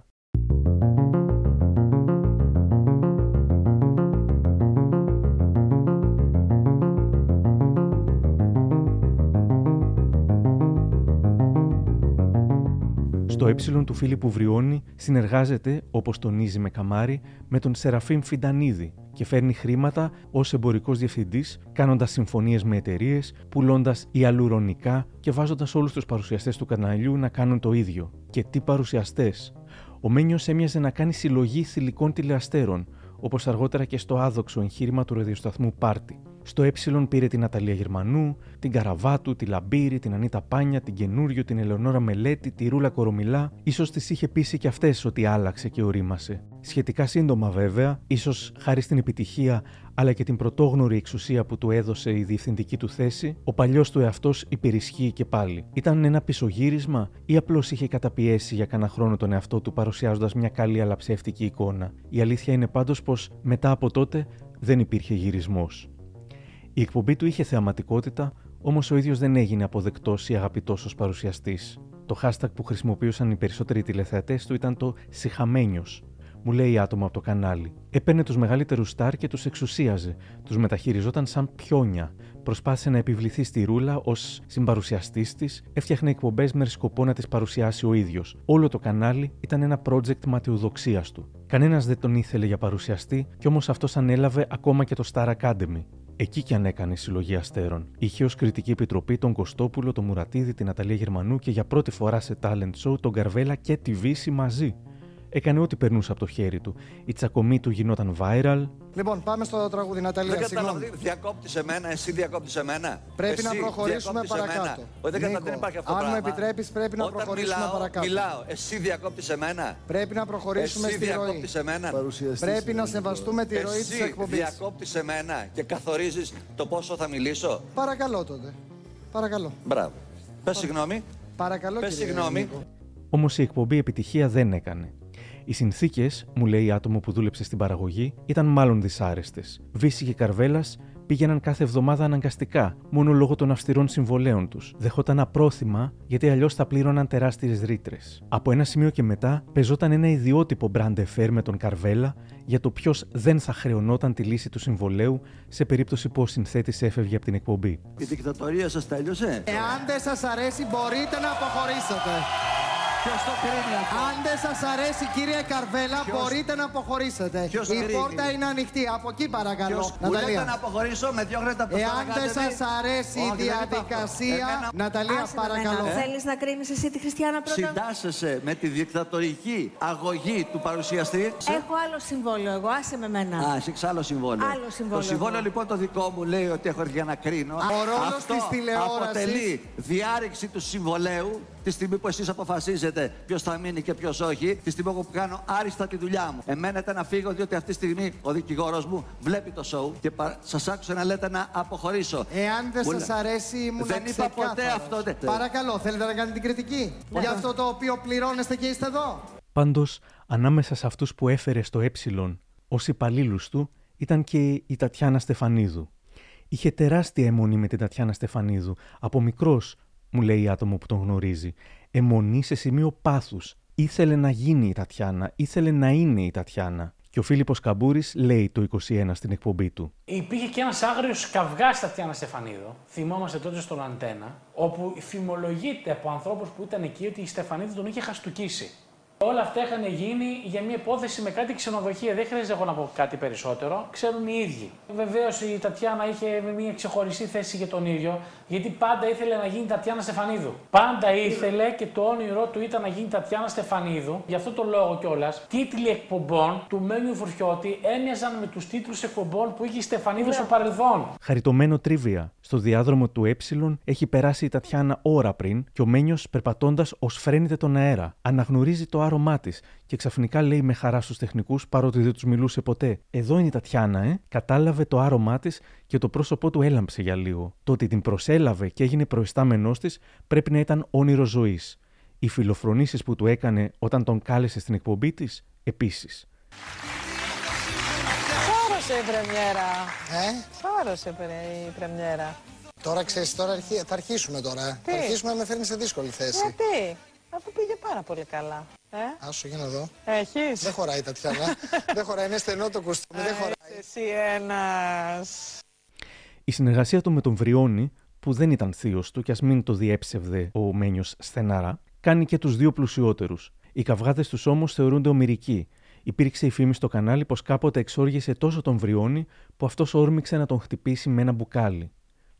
Στο ε του Φίλιππου Βριώνη συνεργάζεται, όπως τονίζει με καμάρι, με τον Σεραφείμ Φιντανίδη και φέρνει χρήματα ως εμπορικός διευθυντής, κάνοντας συμφωνίες με εταιρείες, πουλώντας ιαλουρονικά και βάζοντας όλους τους παρουσιαστές του καναλιού να κάνουν το ίδιο. Και τι παρουσιαστές! Ο Μένιος έμοιαζε να κάνει συλλογή θηλυκών τηλεαστέρων, όπως αργότερα και στο άδοξο εγχείρημα του ραδιοσταθμού Πάρτι. Στο Ε πήρε την Αταλία Γερμανού, την Καραβάτου, τη Λαμπύρη, την Ανίτα Πάνια, την Καινούριο, την Ελεονόρα Μελέτη, τη Ρούλα Κορομιλά. σω τι είχε πείσει και αυτές ότι άλλαξε και ορίμασε. Σχετικά σύντομα βέβαια, ίσως χάρη στην επιτυχία αλλά και την πρωτόγνωρη εξουσία που του έδωσε η διευθυντική του θέση, ο παλιός του εαυτός υπερισχύει και πάλι. Ήταν ένα πισωγύρισμα ή απλώς είχε καταπιέσει για κανένα χρόνο τον εαυτό του παρουσιάζοντας μια καλή αλλά ψεύτικη εικόνα; Η αλήθεια είναι πάντως πως μετά από τότε δεν υπήρχε γυρισμός. Η εκπομπή του είχε θεαματικότητα, όμως ο ίδιος δεν έγινε αποδεκτός ή αγαπητός ως παρουσιαστής. Το hashtag που χρησιμοποιούσαν οι περισσότεροι τηλεθεατές του ήταν το Συχαμένιος. Μου λέει άτομο από το κανάλι. Έπαιρνε τους μεγαλύτερους στάρ και τους εξουσίαζε. Τους μεταχειριζόταν σαν πιόνια. Προσπάθησε να επιβληθεί στη ρούλα ως συμπαρουσιαστής της, έφτιαχνε εκπομπές με σκοπό να τις παρουσιάσει ο ίδιος. Όλο το κανάλι ήταν ένα project ματαιοδοξίας του. Κανένας δεν τον ήθελε για παρουσιαστή, κι όμως αυτός ανέλαβε ακόμα και το Star Academy. Εκεί κι αν έκανε συλλογή αστέρων. Είχε ως κριτική επιτροπή τον Κωστόπουλο, τον Μουρατίδη, την Αταλία Γερμανού και για πρώτη φορά σε talent show τον Καρβέλα και τη Βύση μαζί. Έκανε ό,τι περνούσε από το χέρι του. Η τσακωμή του γινόταν viral. Λοιπόν, πάμε στο τραγούδι, Ναταλία. Δεν συγγνώμη. καταλαβαίνω. Διακόπτη εμένα, εσύ διακόπτη εμένα. Πρέπει Εσύ να προχωρήσουμε διακόπτεις εμένα. παρακάτω. Όχι, δεν, κατα- Νίκο, δεν υπάρχει αυτό αν το μου πράγμα. επιτρέπεις, πρέπει να Όταν προχωρήσουμε μιλάω, παρακάτω. Μιλάω, εσύ διακόπτει εμένα. Πρέπει να προχωρήσουμε εσύ στη ροή. διακόπτεις εμένα. Πρέπει να σεβαστούμε τη ροή Εσύ τη εκπομπής. διακόπτει εμένα και καθορίζεις το πόσο θα μιλήσω. Παρακαλώ τότε. Παρακαλώ. Μπράβο. Πες συγγνώμη. Παρακαλώ, Πες κύριε συγγνώμη. Νίκο. Όμως η εκπομπή επιτυχία δεν έκανε. Οι συνθήκες, μου λέει άτομο που δούλεψε στην παραγωγή, ήταν μάλλον δυσάρεστες. Βύση και Καρβέλας πήγαιναν κάθε εβδομάδα αναγκαστικά, μόνο λόγω των αυστηρών συμβολέων τους. Δεχόταν απρόθυμα, γιατί αλλιώς θα πλήρωναν τεράστιες ρήτρες. Από ένα σημείο και μετά, πεζόταν ένα ιδιότυπο brand affair με τον Καρβέλα για το ποιος δεν θα χρεωνόταν τη λύση του συμβολέου σε περίπτωση που ο συνθέτης έφευγε από την εκπομπή. Η δικτατορία σας τέλειωσε. Εάν δεν σας αρέσει, μπορείτε να αποχωρήσετε. Ποιος το κρίνει αυτό; Αν δεν σας αρέσει, κύριε Καρβέλα, Ποιος- μπορείτε να αποχωρήσετε. Ποιος το Η κρίνει; πόρτα είναι ανοιχτή. Από εκεί παρακαλώ. Ποιος μου λέτε Ναταλία. να αποχωρήσω, με διώχνετε από το Εάν Star δεν Academy. σας αρέσει η Όχι, δεν υπάρχω. διαδικασία. Εμένα- Ναταλία, παρακαλώ. Θέλεις να κρίνεις εσύ τη Χριστιανά Συντάσσεσαι με τη δικτατορική αγωγή του παρουσιαστή. Έχω άλλο συμβόλαιο εγώ, άσε με μένα. Α, εσύ άλλο συμβόλαιο. Άλλο συμβόλαιο Το συμβόλαιο εγώ. λοιπόν το δικό μου λέει ότι έχω έρθει για να κρίνω. Ο ρόλος Αυτό της τηλεόρασης- αποτελεί διάρρηξη του συμβολέου τη στιγμή που εσείς αποφασίζετε ποιος θα μείνει και ποιος όχι. Τη στιγμή που κάνω άριστα τη δουλειά μου. Εμένετε να φύγω διότι αυτή τη στιγμή ο δικηγόρος μου βλέπει το σοου και σας άκουσα να λέτε να αποχωρήσω. Εάν δεν Μου σας λέ- αρέσει, ήμουν Δεν είπα ποτέ αυτό. δεν- Παρακαλώ, θέλετε να κάνετε την κριτική; Για αυτό το οποίο πληρώνεστε και είστε εδώ; Πάντως, ανάμεσα σε αυτούς που έφερε στο ε ως υπαλλήλους του ήταν και η Τατιάνα Στεφανίδου. Είχε τεράστια αιμονή με την Τατιάνα Στεφανίδου. Από μικρός, μου λέει άτομο που τον γνωρίζει. Αιμονή σε σημείο πάθους. Ήθελε να γίνει η Τατιάνα, ήθελε να είναι η Τατιάνα. Και ο Φίλιππος Καμπούρης λέει το 21 στην εκπομπή του. Υπήρχε και ένας άγριος καυγάς στα Τιάννα Στεφανίδου. Θυμόμαστε τότε στον Αντένα, όπου φημολογείται από ανθρώπους που ήταν εκεί ότι η Στεφανίδου τον είχε χαστούκίσει. Όλα αυτά είχαν γίνει για μια υπόθεση με κάτι ξενοδοχεία. Δεν χρειάζεται εγώ να πω κάτι περισσότερο. Ξέρουν οι ίδιοι. Βεβαίως η Τατιάνα είχε μια ξεχωριστή θέση για τον ίδιο, γιατί πάντα ήθελε να γίνει Τατιάνα Στεφανίδου. Πάντα ήθελε και το όνειρό του ήταν να γίνει Τατιάνα Στεφανίδου. Γι' αυτό το λόγο κιόλας, τίτλοι εκπομπών του Μένιου Φουρχιώτη έμοιαζαν με τους τίτλους εκπομπών που είχε η Στεφανίδου στο παρελθόν. Χαριτωμένο τρίβια. Στο διάδρομο του Ε έχει περάσει η Τατιάνα ώρα πριν και ο Μένιος περπατώντας ως φρένεται τον αέρα. Αναγνωρίζει το άρωμά της και ξαφνικά λέει με χαρά στους τεχνικούς παρότι δεν τους μιλούσε ποτέ. Εδώ είναι η Τατιάνα, ε. Κατάλαβε το άρωμά της και το πρόσωπό του έλαμψε για λίγο. Το ότι την προσέλαβε και έγινε προϊστάμενός της πρέπει να ήταν όνειρο ζωής. Οι φιλοφρονήσεις που του έκανε όταν τον κάλεσε στην εκπομπή της επίσης. Σ' άρεσε η πρεμιέρα. Ε; Σ' άρεσε η πρεμιέρα. Τώρα ξέρεις, τώρα αρχι... θα αρχίσουμε τώρα. Τι; Θα αρχίσουμε να με φέρνεις σε δύσκολη θέση. Γιατί, αφού πήγε πάρα πολύ καλά. Ε; Άσο, για να δω. Έχεις; Δεν χωράει η Τατιάνα. δεν χωράει, είναι στενό το κουστούμι. δεν χωράει. Εσύ ένας. Η συνεργασία του με τον Βριώνη, που δεν ήταν θείος του και ας μην το διέψευδε ο Μένιος στεναρά, κάνει και τους δύο πλουσιότερους. Οι καυγάδε τους όμως θεωρούνται ομοιρικοί. Υπήρξε η φήμη στο κανάλι πως κάποτε εξόργησε τόσο τον Βριώνη που αυτός όρμηξε να τον χτυπήσει με ένα μπουκάλι.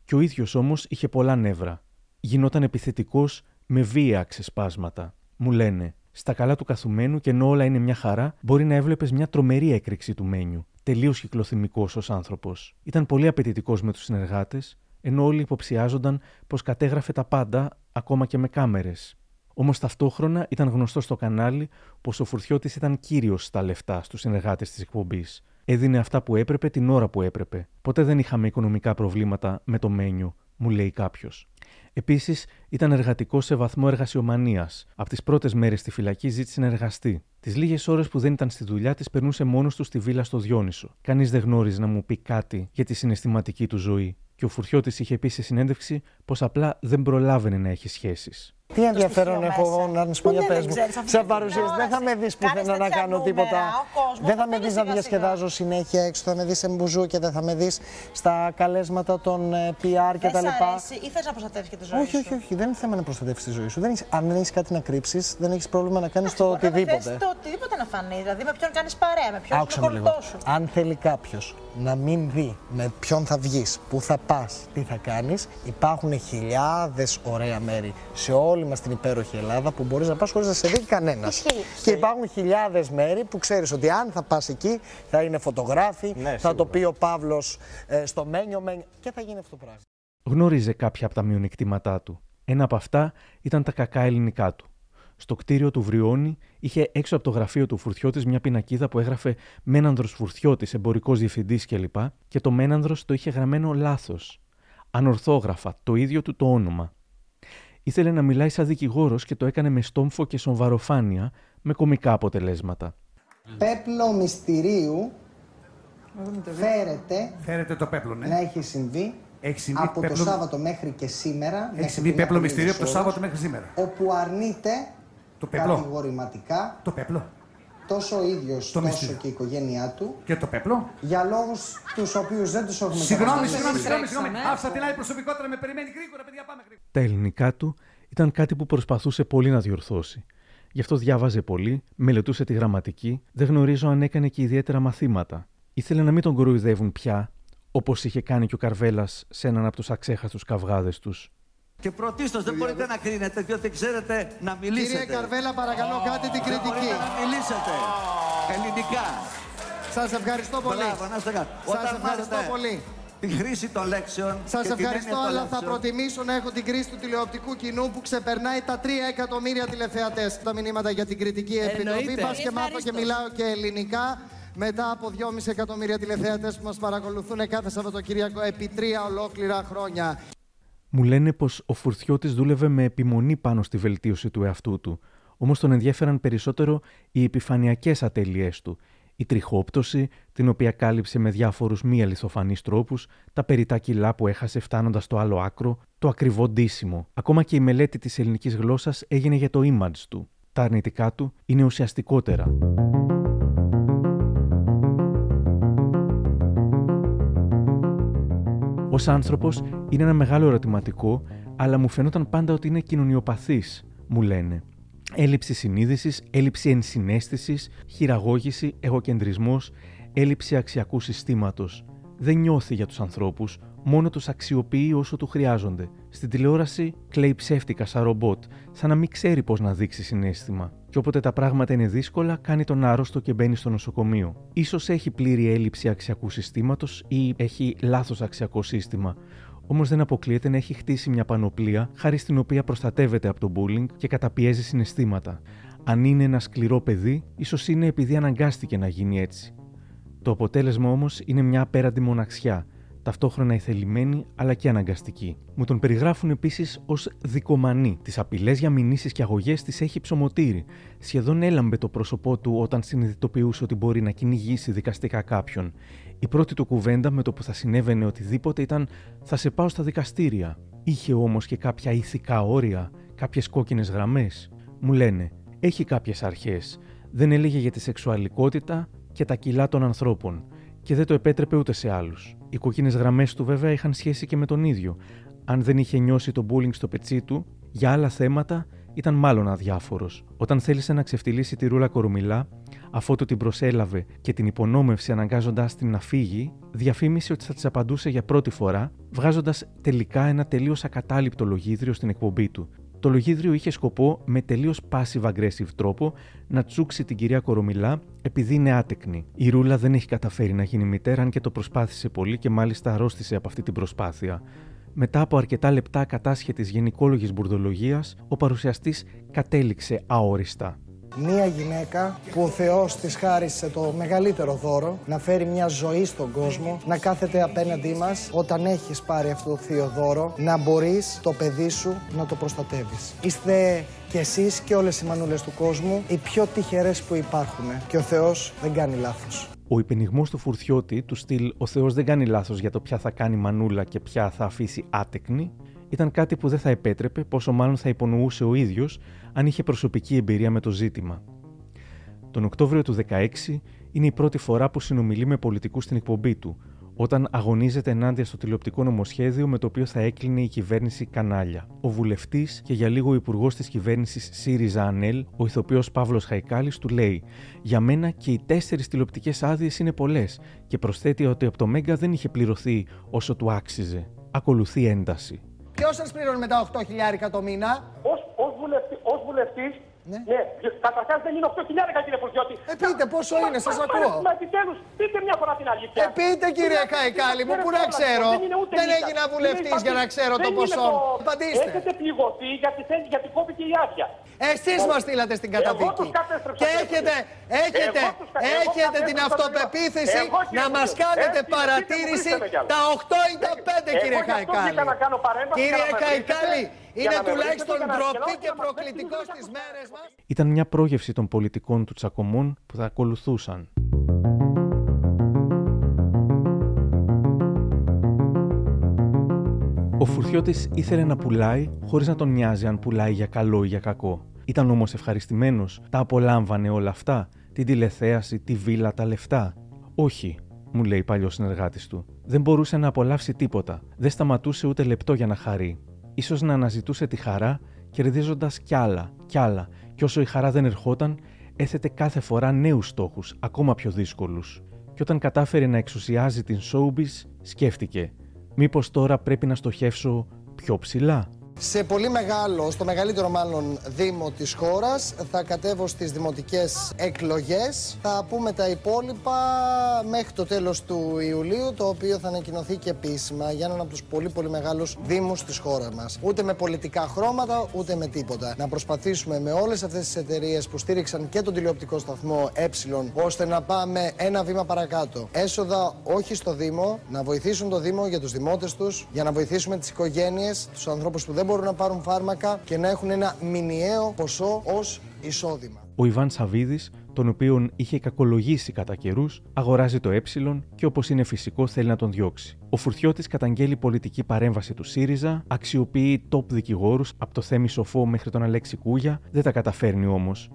Και ο ίδιος όμως είχε πολλά νεύρα. Γινόταν επιθετικός με βία ξεσπάσματα. Μου λένε, στα καλά του καθουμένου και ενώ όλα είναι μια χαρά, μπορεί να έβλεπες μια τρομερή έκρηξη του μένιου. Τελείως κυκλοθυμικός ως άνθρωπος. Ήταν πολύ απαιτητικός με τους συνεργάτες, ενώ όλοι υποψιάζονταν πως κατέγραφε τα πάντα, ακόμα και με κάμερες. Όμως ταυτόχρονα ήταν γνωστό στο κανάλι πως ο Φουρτιώτης ήταν κύριος στα λεφτά στους συνεργάτες της εκπομπής. Έδινε αυτά που έπρεπε την ώρα που έπρεπε. Ποτέ δεν είχαμε οικονομικά προβλήματα με το μένιο, μου λέει κάποιος. Επίσης, ήταν εργατικό σε βαθμό εργασιομανίας. Από τις πρώτες μέρες στη φυλακή ζήτησε να εργαστεί. Τις λίγες ώρες που δεν ήταν στη δουλειά, τι περνούσε μόνος του στη βίλα στο Διόνυσο. Κανείς δεν γνώριζε να μου πει κάτι για τη συναισθηματική του ζωή. Και ο Φουρτιώτης είχε πει σε συνέντευξη πως απλά δεν προλάβαινε να έχει σχέσεις. Τι ενδιαφέρον έχω εγώ να σου πω Πού για δεν πες μου. ξέρεις, αφού Σε την παρουσίαση δεν θα με δεις πουθενά να τέτοια κάνω νούμερα, τίποτα. ο κόσμος Δεν θα το με θέλεις δεις να σιγά σιγά. διασκεδάζω συνέχεια έξω. Θα με δεις σε μπουζούκια, δεν θα με δεις στα καλέσματα των ε, PR Δεν σ' κτλ. αρέσει ή θες να προστατεύεις και τη ζωή Όχι, σου; όχι, όχι. Δεν είναι θέμα να προστατεύσεις τη ζωή σου. Δεν έχεις, αν δεν έχεις κάτι να κρύψεις, δεν έχεις πρόβλημα να κάνεις το Μπορεί να θες οτιδήποτε. το οτιδήποτε να φανεί. Δηλαδή με ποιον κάνεις παρέα, με ποιον Άκουσα είναι με ο λίγο. κολλητός σου. Αν θέλει κάποιος να μην δει με ποιον θα βγεις, πού θα πας, τι θα κάνεις, υπάρχουν χιλιάδες ωραία μέρη σε όλη μας την υπέροχη Ελλάδα που μπορείς να πας χωρίς να σε δει κανένας. Και υπάρχουν χιλιάδες μέρη που ξέρεις ότι αν θα πας εκεί θα είναι φωτογράφοι, θα το πει ο Παύλος στο μένιο, μένιο και θα γίνει αυτό το πράγμα. Γνώριζε κάποια από τα μειονεκτήματά του. Ένα από αυτά ήταν τα κακά ελληνικά του. Στο κτίριο του Βριώνη είχε έξω από το γραφείο του Φουρτιώτης μια πινακίδα που έγραφε Μένανδρος Φουρτιώτης, εμπορικός διευθυντής κλπ. Και το Μένανδρος το είχε γραμμένο λάθος. Ανορθόγραφα, το ίδιο του το όνομα. Ήθελε να μιλάει σαν δικηγόρος και το έκανε με στόμφο και σοβαροφάνεια, με κομικά αποτελέσματα. Πέπλο μυστηρίου φέρεται Φέρετε το πέπλο, ναι. να έχει συμβεί Έχει συμβεί από πέπλο- το Σάββατο μέχρι και σήμερα. Έχει μέχρι συμβεί πριν πέπλο λίγες μυστήριο από το ώρες, Σάββατο μέχρι σήμερα. Όπου αρνείται Το πέπλο. κατηγορηματικά Το πέπλο. Τόσο ο ίδιο τόσο μυστήριο. και η οικογένειά του Και το πέπλο. για λόγους τους οποίους δεν τους έχουμε Συγγνώμη, κατανοήσει. συγγνώμη, συγγνώμη, συγγνώμη. Άφησα την άλλη προσωπικότητα, με περιμένει γρήγορα, παιδιά, πάμε γρήγορα. Τα ελληνικά του ήταν κάτι που προσπαθούσε πολύ να διορθώσει. Γι' αυτό διάβαζε πολύ, μελετούσε τη γραμματική, δεν γνωρίζω αν έκανε και ιδιαίτερα μαθήματα. Ήθελε να μην τον κοροϊδεύουν πια, όπως είχε κάνει και ο Καρβέλας σε έναν από τους αξέχαστους καυγάδες τους. Και πρωτίστως δεν μπορείτε να κρίνετε, διότι ξέρετε να μιλήσετε. Κύριε Καρβέλα, παρακαλώ, κάντε την Δεν κριτική. μπορείτε να μιλήσετε. Ελληνικά. Σας ευχαριστώ πολύ. Μπράβο, να είστε καλά. Σας Όταν ευχαριστώ μάθετε πολύ. Τη χρήση των λέξεων. Σας και την ευχαριστώ, έννοια των αλλά θα λέξεων. προτιμήσω να έχω την κρίση του τηλεοπτικού κοινού που ξεπερνάει τα 3 εκατομμύρια τηλεθεατές. Τα μηνύματα για την κριτική επιτροπή. Εννοείται. Πας και μάθω και Ευχαριστώ. μιλάω και ελληνικά. Μετά από 2,5 εκατομμύρια τηλεθεατές που μας παρακολουθούν κάθε Σαββατοκύριακο επί τρία ολόκληρα χρόνια. Μου λένε πως ο Φουρτιώτης δούλευε με επιμονή πάνω στη βελτίωση του εαυτού του, όμως τον ενδιέφεραν περισσότερο οι επιφανειακές ατέλειές του. Η τριχόπτωση, την οποία κάλυψε με διάφορους μη αληθοφανείς τρόπους, τα περιτά κιλά που έχασε φτάνοντας στο άλλο άκρο, το ακριβό ντύσιμο. Ακόμα και η μελέτη της ελληνικής γλώσσας έγινε για το image του. Τα αρνητικά του είναι ουσιαστικότερα. Ω άνθρωπος είναι ένα μεγάλο ερωτηματικό, αλλά μου φαινόταν πάντα ότι είναι κοινωνιοπαθής, μου λένε. Έλλειψη συνείδησης, έλλειψη ενσυναίσθησης, χειραγώγηση, εγωκεντρισμός, έλλειψη αξιακού συστήματος. Δεν νιώθει για τους ανθρώπους, μόνο τους αξιοποιεί όσο του χρειάζονται. Στην τηλεόραση κλαίει ψεύτικα σαν ρομπότ, σαν να μην ξέρει πώς να δείξει συνέστημα. Και όποτε τα πράγματα είναι δύσκολα, κάνει τον άρρωστο και μπαίνει στο νοσοκομείο. σω έχει πλήρη έλλειψη αξιακού συστήματος ή έχει λάθος αξιακό σύστημα. Όμως δεν αποκλείεται να έχει χτίσει μια πανοπλία χάρη στην οποία προστατεύεται από το bullying και καταπιέζει συναισθήματα. Αν είναι ένα σκληρό παιδί, ίσως είναι επειδή αναγκάστηκε να γίνει έτσι. Το αποτέλεσμα όμως είναι μια απέραντη μοναξιά, ταυτόχρονα ηθελημένη αλλά και αναγκαστική. Μου τον περιγράφουν επίσης ως δικομανή. Τις απειλές για μηνύσεις και αγωγές τις έχει ψωμοτήρι. Σχεδόν έλαμπε το πρόσωπό του όταν συνειδητοποιούσε ότι μπορεί να κυνηγήσει δικαστικά κάποιον. Η πρώτη του κουβέντα με το που θα συνέβαινε οτιδήποτε ήταν Θα σε πάω στα δικαστήρια. Είχε όμως και κάποια ηθικά όρια, κάποιες κόκκινες γραμμές. Μου λένε Έχει κάποιες αρχές. Δεν έλεγε για τη σεξουαλικότητα και τα κιλά των ανθρώπων και δεν το επέτρεπε ούτε σε άλλους. Οι κόκκινες γραμμές του βέβαια είχαν σχέση και με τον ίδιο. Αν δεν είχε νιώσει το bullying στο πετσί του, για άλλα θέματα ήταν μάλλον αδιάφορος. Όταν θέλησε να ξεφτυλίσει τη ρούλα κορομιλά, αφότου την προσέλαβε και την υπονόμευσε αναγκάζοντάς την να φύγει, διαφήμισε ότι θα της απαντούσε για πρώτη φορά, βγάζοντας τελικά ένα τελείως ακατάληπτο λογίδριο στην εκπομπή του. Το λογίδριο είχε σκοπό με τελείως passive-aggressive τρόπο να τσούξει την κυρία Κορομιλά επειδή είναι άτεκνη. Η Ρούλα δεν έχει καταφέρει να γίνει μητέρα, αν και το προσπάθησε πολύ και μάλιστα αρρώστησε από αυτή την προσπάθεια. Μετά από αρκετά λεπτά κατάσχετης γενικόλογης μπουρδολογίας, ο παρουσιαστής κατέληξε αόριστα. Μία γυναίκα που ο Θεός της χάρισε το μεγαλύτερο δώρο, να φέρει μια ζωή στον κόσμο, να κάθεται απέναντί μας όταν έχεις πάρει αυτό το θείο δώρο, να μπορείς το παιδί σου να το προστατεύεις. Είστε κι εσείς και όλες οι μανούλες του κόσμου οι πιο τυχερές που υπάρχουν και ο Θεός δεν κάνει λάθος. Ο υπενιγμός του Φουρτιώτη, του στυλ Ο Θεός δεν κάνει λάθος για το ποια θα κάνει μανούλα και ποια θα αφήσει άτεκνη, ήταν κάτι που δεν θα επέτρεπε, πόσο μάλλον θα υπονοούσε ο ίδιος αν είχε προσωπική εμπειρία με το ζήτημα. Τον Οκτώβριο του 2016 είναι η πρώτη φορά που συνομιλεί με πολιτικούς στην εκπομπή του, όταν αγωνίζεται ενάντια στο τηλεοπτικό νομοσχέδιο με το οποίο θα έκλεινε η κυβέρνηση κανάλια. Ο βουλευτής και για λίγο υπουργός της κυβέρνησης ΣΥΡΙΖΑ ΑΝΕΛ, ο ηθοποιός Παύλος Χαϊκάλης, του λέει: Για μένα και οι τέσσερις τηλεοπτικές άδειες είναι πολλές, και προσθέτει ότι από το Μέγκα δεν είχε πληρωθεί όσο του άξιζε. Ακολουθεί ένταση. Ποιο σα πληρώνει με τα 8 χιλιάρικα το μήνα. Ως, ως, βουλευτής, ως βουλευτής, ναι, ναι καταρχάς δεν είναι 8 χιλιάρικα κύριε Φουρτιώτη. Ε, πείτε πόσο είναι, σας ακούω. Μα επιτέλους, πείτε μια φορά την αλήθεια. Ε, πείτε κύριε Καϊκάλη μου, που να ξέρω. Δεν έγινα βουλευτής για να ξέρω το ποσό. Απαντήστε. Έχετε πληγωθεί γιατί, θέλει, γιατί κόπηκε η άδεια. Εσείς μας στείλατε στην καταδίκη. Και έχετε, έχετε, έχετε την αυτοπεποίθηση να μας κάνετε παρατήρηση τα 8 ή τα 5 κύριε Καϊκάλη. Κύριε Καϊκάλη, είναι τουλάχιστον και προκλητικός στις μέρες. Ήταν μια πρόγευση των πολιτικών του Τσακωμών που θα ακολουθούσαν. Ο Φουρτιώτης ήθελε να πουλάει χωρίς να τον νοιάζει αν πουλάει για καλό ή για κακό. Ήταν όμως ευχαριστημένος, τα απολάμβανε όλα αυτά, την τηλεθέαση, τη βίλα, τα λεφτά. Όχι, μου λέει παλιός συνεργάτης του. Δεν μπορούσε να απολαύσει τίποτα. Δεν σταματούσε ούτε λεπτό για να χαρεί. Ίσως να αναζητούσε τη χαρά, κερδίζοντας κι άλλα, κι άλλα, και όσο η χαρά δεν ερχόταν, έθετε κάθε φορά νέους στόχους, ακόμα πιο δύσκολους. Και όταν κατάφερε να εξουσιάζει την showbiz, σκέφτηκε: Μήπως τώρα πρέπει να στοχεύσω πιο ψηλά. Σε πολύ μεγάλο, στο μεγαλύτερο μάλλον δήμο της χώρας θα κατέβω στις δημοτικές εκλογές. Θα πούμε τα υπόλοιπα μέχρι το τέλος του Ιουλίου, το οποίο θα ανακοινωθεί και επίσημα για έναν από τους πολύ πολύ μεγάλους δήμους της χώρας μας. Ούτε με πολιτικά χρώματα, ούτε με τίποτα. Να προσπαθήσουμε με όλες αυτές τις εταιρείες που στήριξαν και τον τηλεοπτικό σταθμό Ε, ώστε να πάμε ένα βήμα παρακάτω. Έσοδα όχι στο Δήμο, να βοηθήσουν το Δήμο για τους δημότες τους, για να βοηθήσουμε τις οικογένειες, τους ανθρώπους που δεν μπορούν να πάρουν φάρμακα και να έχουν ένα μηνιαίο ποσό ως εισόδημα. Ο Ιβάν Σαββίδης, τον οποίον είχε κακολογήσει κατά καιρούς, αγοράζει το ε και όπως είναι φυσικό θέλει να τον διώξει. Ο Φουρτιώτης καταγγέλει πολιτική παρέμβαση του ΣΥΡΙΖΑ, αξιοποιεί top δικηγόρους από το Θέμη Σοφό μέχρι τον Αλέξη Κούγια, δεν τα καταφέρνει όμως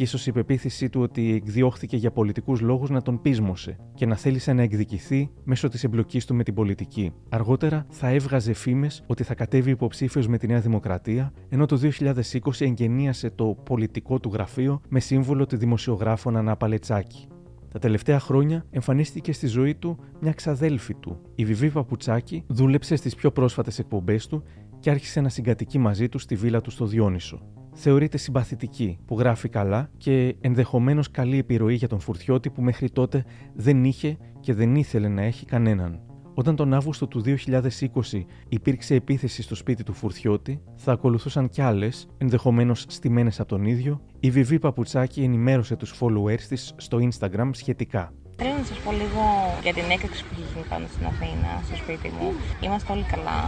και ίσως η πεποίθησή του ότι εκδιώχθηκε για πολιτικούς λόγους να τον πείσμωσε και να θέλησε να εκδικηθεί μέσω της εμπλοκής του με την πολιτική. Αργότερα θα έβγαζε φήμες ότι θα κατέβει υποψήφιος με τη Νέα Δημοκρατία, ενώ το 2020 εγγενίασε το πολιτικό του γραφείο με σύμβολο τη δημοσιογράφο Νανά Παλετσάκη. Τα τελευταία χρόνια εμφανίστηκε στη ζωή του μια ξαδέλφη του. Η Βιβί Παπουτσάκη δούλεψε στις πιο πρόσφατες εκπομπές του και άρχισε να συγκατοικεί μαζί του στη βίλα του στο Διόνυσο θεωρείται συμπαθητική, που γράφει καλά και ενδεχομένως καλή επιρροή για τον Φουρτιώτη που μέχρι τότε δεν είχε και δεν ήθελε να έχει κανέναν. Όταν τον Αύγουστο του 2020 υπήρξε επίθεση στο σπίτι του Φουρτιώτη, θα ακολουθούσαν κι άλλες, ενδεχομένως στημένε από τον ίδιο, η Βιβί Παπουτσάκη ενημέρωσε τους followers της στο Instagram σχετικά. Θέλω να σας πω λίγο για την έκρηξη που έχει γίνει πάνω στην Αθήνα, στο σπίτι μου. Είμαστε όλοι καλά,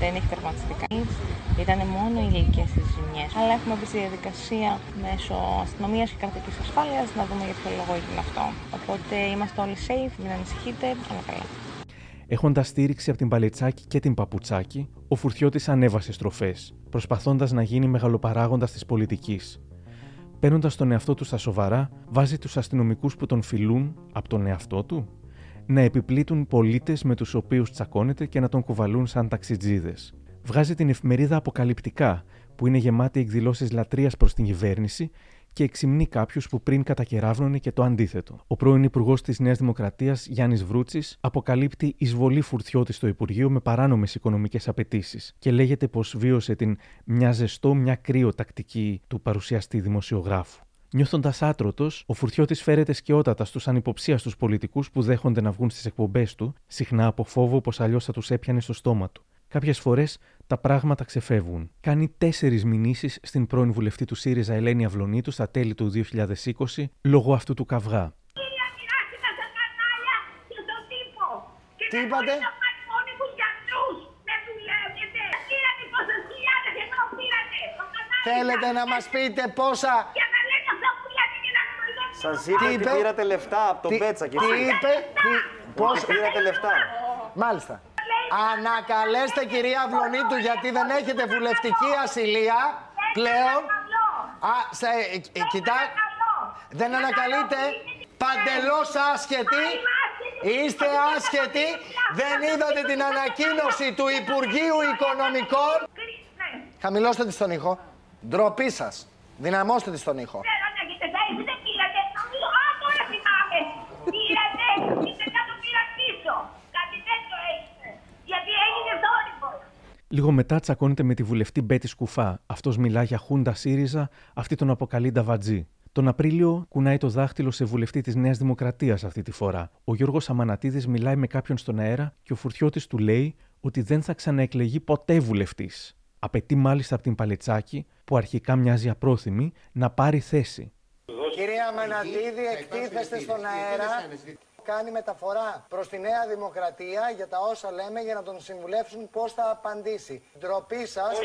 δεν έχει τερματιστεί κανείς. Ήταν μόνο οι ηλικίες της ζημιές. Αλλά έχουμε μπει στη διαδικασία μέσω αστυνομίας και κρατικής ασφάλειας να δούμε για ποιο λόγο έγινε αυτό. Οπότε είμαστε όλοι safe, μην ανησυχείτε, όλα καλά. Έχοντας στήριξη από την Παλετσάκη και την Παπουτσάκη, ο Φουρτιώτης ανέβασε στροφές, προσπαθώντας να γίνει μεγαλοπαράγοντας της πολιτικής. Παίρνοντας τον εαυτό του στα σοβαρά, βάζει τους αστυνομικούς που τον φιλούν από τον εαυτό του; Να επιπλήττουν πολίτες με τους οποίους τσακώνεται και να τον κουβαλούν σαν ταξιτζίδες; Βγάζει την εφημερίδα Αποκαλυπτικά, που είναι γεμάτη εκδηλώσεις λατρείας προς την κυβέρνηση και εξυμνεί κάποιους που πριν κατακεράβνωνε και το αντίθετο. Ο πρώην Υπουργός της Νέας Δημοκρατίας, Γιάννης Βρούτσης, αποκαλύπτει εισβολή φουρτιώτη στο Υπουργείο με παράνομες οικονομικές απαιτήσεις και λέγεται πως βίωσε την μια ζεστό, μια κρύο τακτική του παρουσιαστή δημοσιογράφου. Νιώθοντας άτρωτος, ο Φουρτιώτης φέρεται σκαιότατα στους ανυποψίαστους πολιτικούς που δέχονται να βγουν στις εκπομπές του, συχνά από φόβο πως αλλιώς θα τους έπιανε στο στόμα του. Κάποιες φορές τα πράγματα ξεφεύγουν. Κάνει τέσσερις μηνύσεις στην πρώην βουλευτή του ΣΥΡΙΖΑ Ελένη Αυλονίτου στα τέλη του 2020 λόγω αυτού του καυγά. Τι είπατε; Θέλετε να μας πείτε πόσα... Σας είπε ότι πήρατε λεφτά από τον Πέτσα και Τι είπε, τι, πώς... πήρατε λεφτά. Μάλιστα. Ανακαλέστε κυρία Βλονίτου γιατί δεν έχετε βουλευτική ασυλία πλέον. Α, σε, ε, κοιτά, δεν ανακαλείτε. Παντελώς άσχετη. Είστε άσχετοι. Δεν είδατε την ανακοίνωση του Υπουργείου Οικονομικών. Χαμηλώστε τη στον ήχο. Ντροπή σας. Δυναμώστε τη στον ήχο. Λίγο μετά τσακώνεται με τη βουλευτή Μπέτη Σκουφά. Αυτός μιλά για Χούντα ΣΥΡΙΖΑ, αυτή τον αποκαλεί Νταβατζή. Τον Απρίλιο κουνάει το δάχτυλο σε βουλευτή της Νέας Δημοκρατίας αυτή τη φορά. Ο Γιώργος Αμανατίδης μιλάει με κάποιον στον αέρα και ο Φουρτιώτης του λέει ότι δεν θα ξαναεκλεγεί ποτέ βουλευτής. Απαιτεί μάλιστα από την Παλετσάκη, που αρχικά μοιάζει απρόθυμη, να πάρει θέση. Κυρία Αμανατίδη, εκτίθεστε στον αέρα κάνει μεταφορά προς τη Νέα Δημοκρατία για τα όσα λέμε για να τον συμβουλεύσουν πώς θα απαντήσει. Ντροπή σας,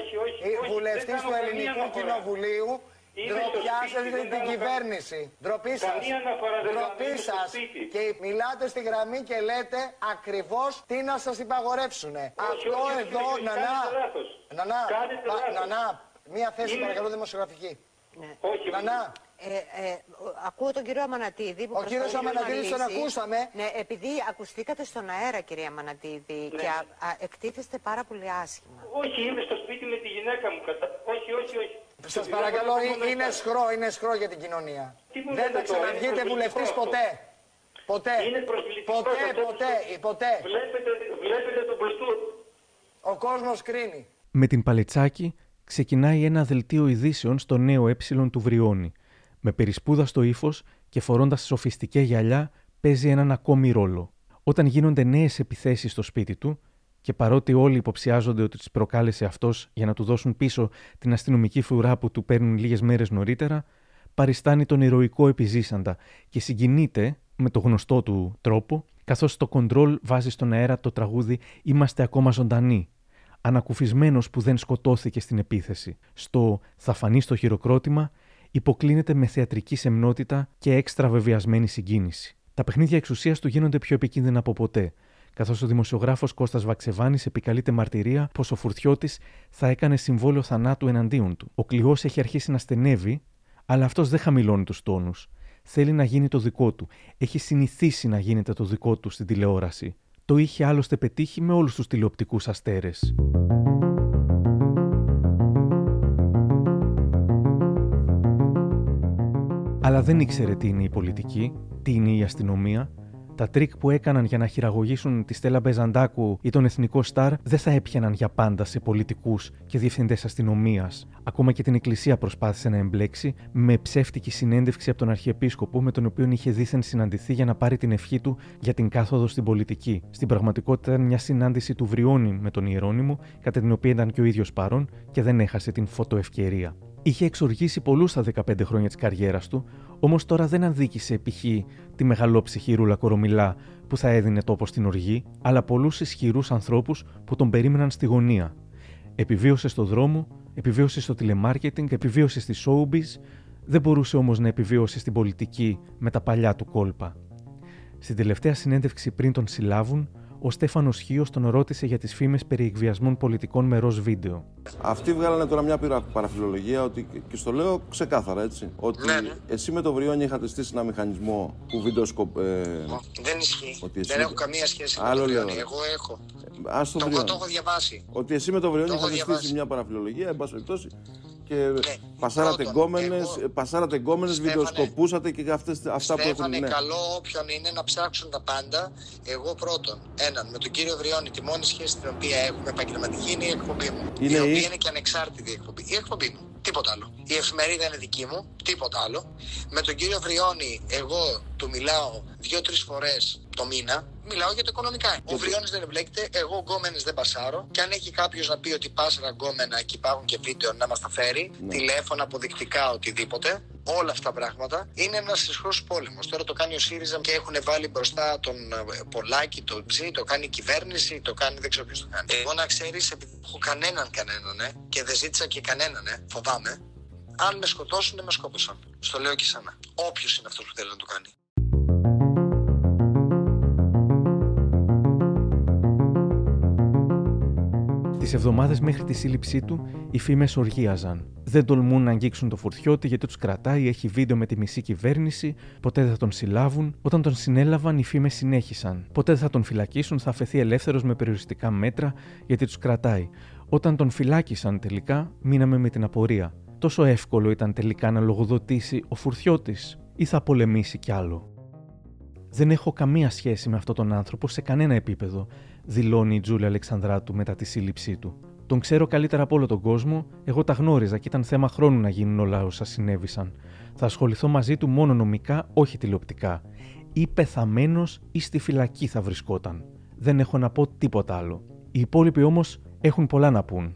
η βουλευτής του Ελληνικού Κοινοβουλίου Ντροπιάσετε την κυβέρνηση. Ντροπή σας. Καμία αναφορά δεν Ντροπή κάνουμε στο σας. σπίτι. Και μιλάτε στη γραμμή και λέτε ακριβώς τι να σας υπαγορεύσουνε. Αυτό όχι, εδώ, όχι, Νανά. κάνετε λάθος. Νανά, Κάνετε α, λάθος. Νανά, μία θέση Είναι- παρακαλώ δημοσιογραφική. Όχι, Νανά. Ε, ε, ακούω τον κύριο Αμανατίδη που Ο κύριος προσπαθεί να Αμανατίδης τον αναλύσει. ακούσαμε. Ναι, επειδή ακουστήκατε στον αέρα, κυρία Αμανατίδη, και α, α, εκτίθεστε πάρα πολύ άσχημα. Όχι, είμαι στο σπίτι με τη γυναίκα μου. Κατα... Όχι, όχι, όχι. Σας παρακαλώ, ε- είναι σχρό, είναι σχρό για την κοινωνία. Τι μου Δεν λέτε θα τώρα, ξαναβγείτε είναι βουλευτής προσβλητικό ποτέ. Ποτέ. Είναι προσβλητικός Ποτέ, αυτός. ποτέ, ποτέ. Βλέπετε, βλέπετε τον πλουτού. Ο κόσμος κρίνει. Με την Παλετσάκη ξεκινάει ένα δελτίο ειδήσεων στο νέο ε του Βριώνη. Με περισπούδα στο ύφος και φορώντας σοφιστικέ γυαλιά, παίζει έναν ακόμη ρόλο. Όταν γίνονται νέες επιθέσεις στο σπίτι του, και παρότι όλοι υποψιάζονται ότι τις προκάλεσε αυτός για να του δώσουν πίσω την αστυνομική φρουρά που του παίρνουν λίγες μέρες νωρίτερα, παριστάνει τον ηρωικό επιζήσαντα και συγκινείται με το γνωστό του τρόπο, καθώς το κοντρόλ βάζει στον αέρα το τραγούδι Είμαστε ακόμα ζωντανοί, ανακουφισμένος που δεν σκοτώθηκε στην επίθεση. Στο Θα φανεί στο χειροκρότημα υποκλίνεται με θεατρική σεμνότητα και έξτρα βεβαιασμένη συγκίνηση. Τα παιχνίδια εξουσίας του γίνονται πιο επικίνδυνα από ποτέ, καθώς ο δημοσιογράφος Κώστας Βαξεβάνης επικαλείται μαρτυρία πως ο Φουρτιώτης θα έκανε συμβόλαιο θανάτου εναντίον του. Ο κλοιός έχει αρχίσει να στενεύει, αλλά αυτός δεν χαμηλώνει τους τόνους. Θέλει να γίνει το δικό του. Έχει συνηθίσει να γίνεται το δικό του στην τηλεόραση. Το είχε άλλωστε πετύχει με όλους τους τηλεοπτικούς αστέρες. Αλλά δεν ήξερε τι είναι η πολιτική, τι είναι η αστυνομία. Τα τρικ που έκαναν για να χειραγωγήσουν τη Στέλλα Μπεζαντάκου ή τον Εθνικό Σταρ δεν θα έπιαναν για πάντα σε πολιτικούς και διευθυντές αστυνομίας. Ακόμα και την Εκκλησία προσπάθησε να εμπλέξει με ψεύτικη συνέντευξη από τον Αρχιεπίσκοπο, με τον οποίο είχε δήθεν συναντηθεί για να πάρει την ευχή του για την κάθοδο στην πολιτική. Στην πραγματικότητα ήταν μια συνάντηση του Βριώνη με τον Ιερόνιμο, κατά την οποία ήταν και ο ίδιος παρόν και δεν έχασε την φωτοευκαιρία. Είχε εξοργήσει πολλούς στα 15 χρόνια της καριέρας του, όμως τώρα δεν αδίκησε π.χ. τη μεγαλόψυχη Ρούλα Κορομιλά που θα έδινε τόπο στην οργή, αλλά πολλούς ισχυρούς ανθρώπους που τον περίμεναν στη γωνία. Επιβίωσε στο δρόμο, επιβίωσε στο τηλεμάρκετινγκ, επιβίωσε στη showbiz, δεν μπορούσε όμως να επιβίωσε στην πολιτική με τα παλιά του κόλπα. Στην τελευταία συνέντευξη πριν τον συλλάβουν, ο Στέφανος Χίος τον ρώτησε για τις φήμες περί εκβιασμών πολιτικών με ροζ βίντεο. Αυτοί βγάλανε τώρα μια πυρα- παραφιλολογία ότι, και στο λέω ξεκάθαρα έτσι, ότι Ναι, ναι. εσύ με το Βριόνι είχατε στήσει ένα μηχανισμό που βιντεοσκοπ... Ε, Δεν ισχύει. Ότι εσύ Δεν με- έχω καμία σχέση με Άλλο τον λέω, Βριώνη. ρε. Εγώ έχω. ας το Το, Βριόνι. το έχω διαβάσει. Ότι εσύ με το Βριόνι Το έχω είχατε διαβάσει. στήσει μια παραφιλολογία, εν πάση περιπτώσει, και Ναι. πασάρατε Πρώτον, γκόμενες, εγώ- πασάρατε γκόμενες, Στέφανε- βιντεοσκοπούσατε και αυτές, αυτά που έχουν Στέφανε, ναι. καλό όποιον είναι να ψάξουν τα πάντα. Εγώ πρώτον, έναν, με τον κύριο Βριώνη, τη μόνη σχέση την οποία έχουμε επαγγελματική είναι η εκπομπή μου. Είναι η οποία η- είναι και ανεξάρτητη εκπομπή. Η εκπομπή μου. Τίποτα άλλο. Η εφημερίδα είναι δική μου. Τίποτα άλλο. Με τον κύριο Βριώνη, εγώ του μιλάω δύο-τρεις φορές το μήνα. Μιλάω για το οικονομικά. Ο Βριώνης δεν εμπλέκεται. Εγώ γκόμενε δεν πασάρω. Και αν έχει κάποιος να πει ότι πάσαρα γκόμενα και υπάρχουν και βίντεο να μας τα φέρει, τηλέφωνα, αποδεικτικά, οτιδήποτε. Όλα αυτά τα πράγματα είναι ένας ισχυρό πόλεμος. Τώρα το κάνει ο ΣΥΡΙΖΑ και έχουν βάλει μπροστά τον ε, Πολάκη, το Ψή, το κάνει η κυβέρνηση, το κάνει δεν ξέρω ποιος το κάνει. Εγώ να ξέρεις, επειδή δεν έχω κανέναν κανέναν ε, και δεν ζήτησα και κανέναν, ε, φοβάμαι. Αν με σκοτώσουν, δεν με σκότωσαν. Στο λέω και σένα. Όποιος είναι αυτός που θέλει να το κάνει. Τις εβδομάδες μέχρι τη σύλληψή του, οι φήμες οργίαζαν. Δεν τολμούν να αγγίξουν το φουρτιώτη γιατί τους κρατάει, έχει βίντεο με τη μισή κυβέρνηση, ποτέ δεν θα τον συλλάβουν. Όταν τον συνέλαβαν, οι φήμες συνέχισαν. Ποτέ δεν θα τον φυλακίσουν, θα αφαιθεί ελεύθερος με περιοριστικά μέτρα γιατί τους κρατάει. Όταν τον φυλάκισαν τελικά, μείναμε με την απορία. Τόσο εύκολο ήταν τελικά να λογοδοτήσει ο φουρτιώτης ή θα πολεμήσει κι άλλο. Δεν έχω καμία σχέση με αυτόν τον άνθρωπο σε κανένα επίπεδο, δηλώνει η Τζούλια Αλεξανδράτου μετά τη σύλληψή του. Τον ξέρω καλύτερα από όλο τον κόσμο, εγώ τα γνώριζα και ήταν θέμα χρόνου να γίνουν όλα όσα συνέβησαν. Θα ασχοληθώ μαζί του μόνο νομικά, όχι τηλεοπτικά. Ή πεθαμένο ή στη φυλακή θα βρισκόταν. Δεν έχω να πω τίποτα άλλο. Οι υπόλοιποι όμως έχουν πολλά να πούν.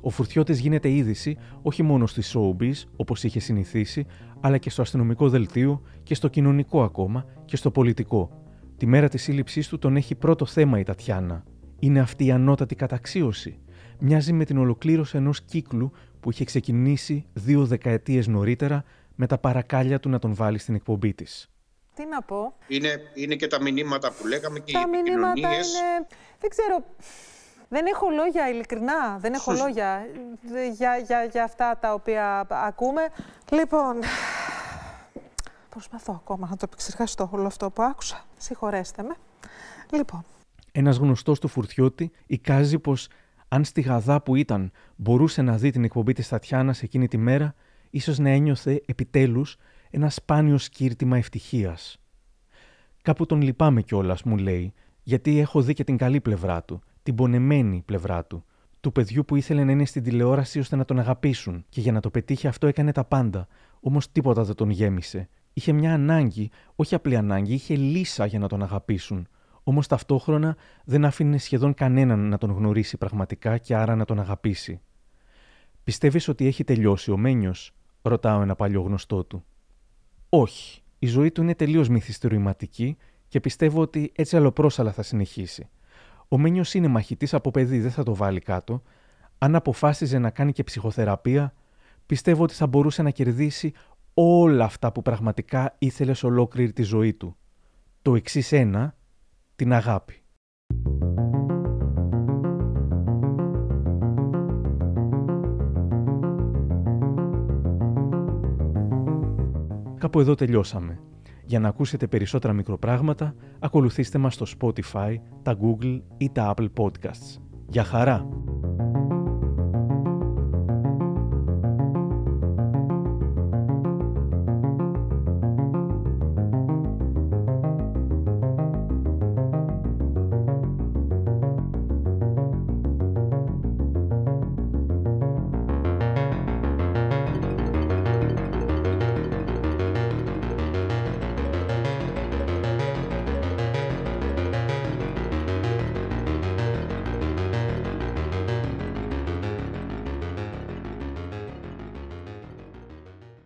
Ο Φουρτιώτης γίνεται είδηση όχι μόνο στη showbiz, όπως είχε συνηθίσει, αλλά και στο αστυνομικό δελτίο και στο κοινωνικό ακόμα και στο πολιτικό. Τη μέρα της σύλληψής του τον έχει πρώτο θέμα η Τατιάνα. Είναι αυτή η ανώτατη καταξίωση. Μοιάζει με την ολοκλήρωση ενός κύκλου που που είχε ξεκινήσει δύο δεκαετίες νωρίτερα με τα παρακάλια του να τον βάλει στην εκπομπή της. Τι να πω; Είναι, είναι και τα μηνύματα που λέγαμε και τα οι μηνύματα επικοινωνίες. είναι... Δεν ξέρω... Δεν έχω λόγια, ειλικρινά. Δεν έχω Σωστά. λόγια για, για, για αυτά τα οποία ακούμε. Λοιπόν, προσπαθώ ακόμα να το επεξεργαστώ όλο αυτό που άκουσα. Συγχωρέστε με. Λοιπόν, Ένας γνωστός του Φουρτιώτη εικάζει πως αν στη Γαδά που ήταν μπορούσε να δει την εκπομπή της Τατιάνας εκείνη τη μέρα, ίσως να ένιωθε επιτέλους ένα σπάνιο σκύρτημα ευτυχίας. Κάπου τον λυπάμαι κιόλας, μου λέει, γιατί έχω δει και την καλή πλευρά του, την πονεμένη πλευρά του, του παιδιού που ήθελε να είναι στην τηλεόραση ώστε να τον αγαπήσουν και για να το πετύχει αυτό έκανε τα πάντα, όμως τίποτα δεν τον γέμισε. Είχε μια ανάγκη, όχι απλή ανάγκη, είχε λύσα για να τον αγαπήσουν. Όμως ταυτόχρονα δεν άφηνε σχεδόν κανέναν να τον γνωρίσει πραγματικά και άρα να τον αγαπήσει. Πιστεύεις ότι έχει τελειώσει ο Μένιος, ρωτάω ένα παλιό γνωστό του. Όχι. Η ζωή του είναι τελείως μυθιστορηματική και πιστεύω ότι έτσι αλλοπρόσαλα θα συνεχίσει. Ο Μένιος είναι μαχητής από παιδί, δεν θα το βάλει κάτω. Αν αποφάσιζε να κάνει και ψυχοθεραπεία, πιστεύω ότι θα μπορούσε να κερδίσει όλα αυτά που πραγματικά ήθελες σε ολόκληρη τη ζωή του. Το εξής ένα, την αγάπη. Κάπου εδώ τελειώσαμε. Για να ακούσετε περισσότερα μικροπράγματα, ακολουθήστε μας στο Spotify, τα Google ή τα Apple Podcasts. Για χαρά!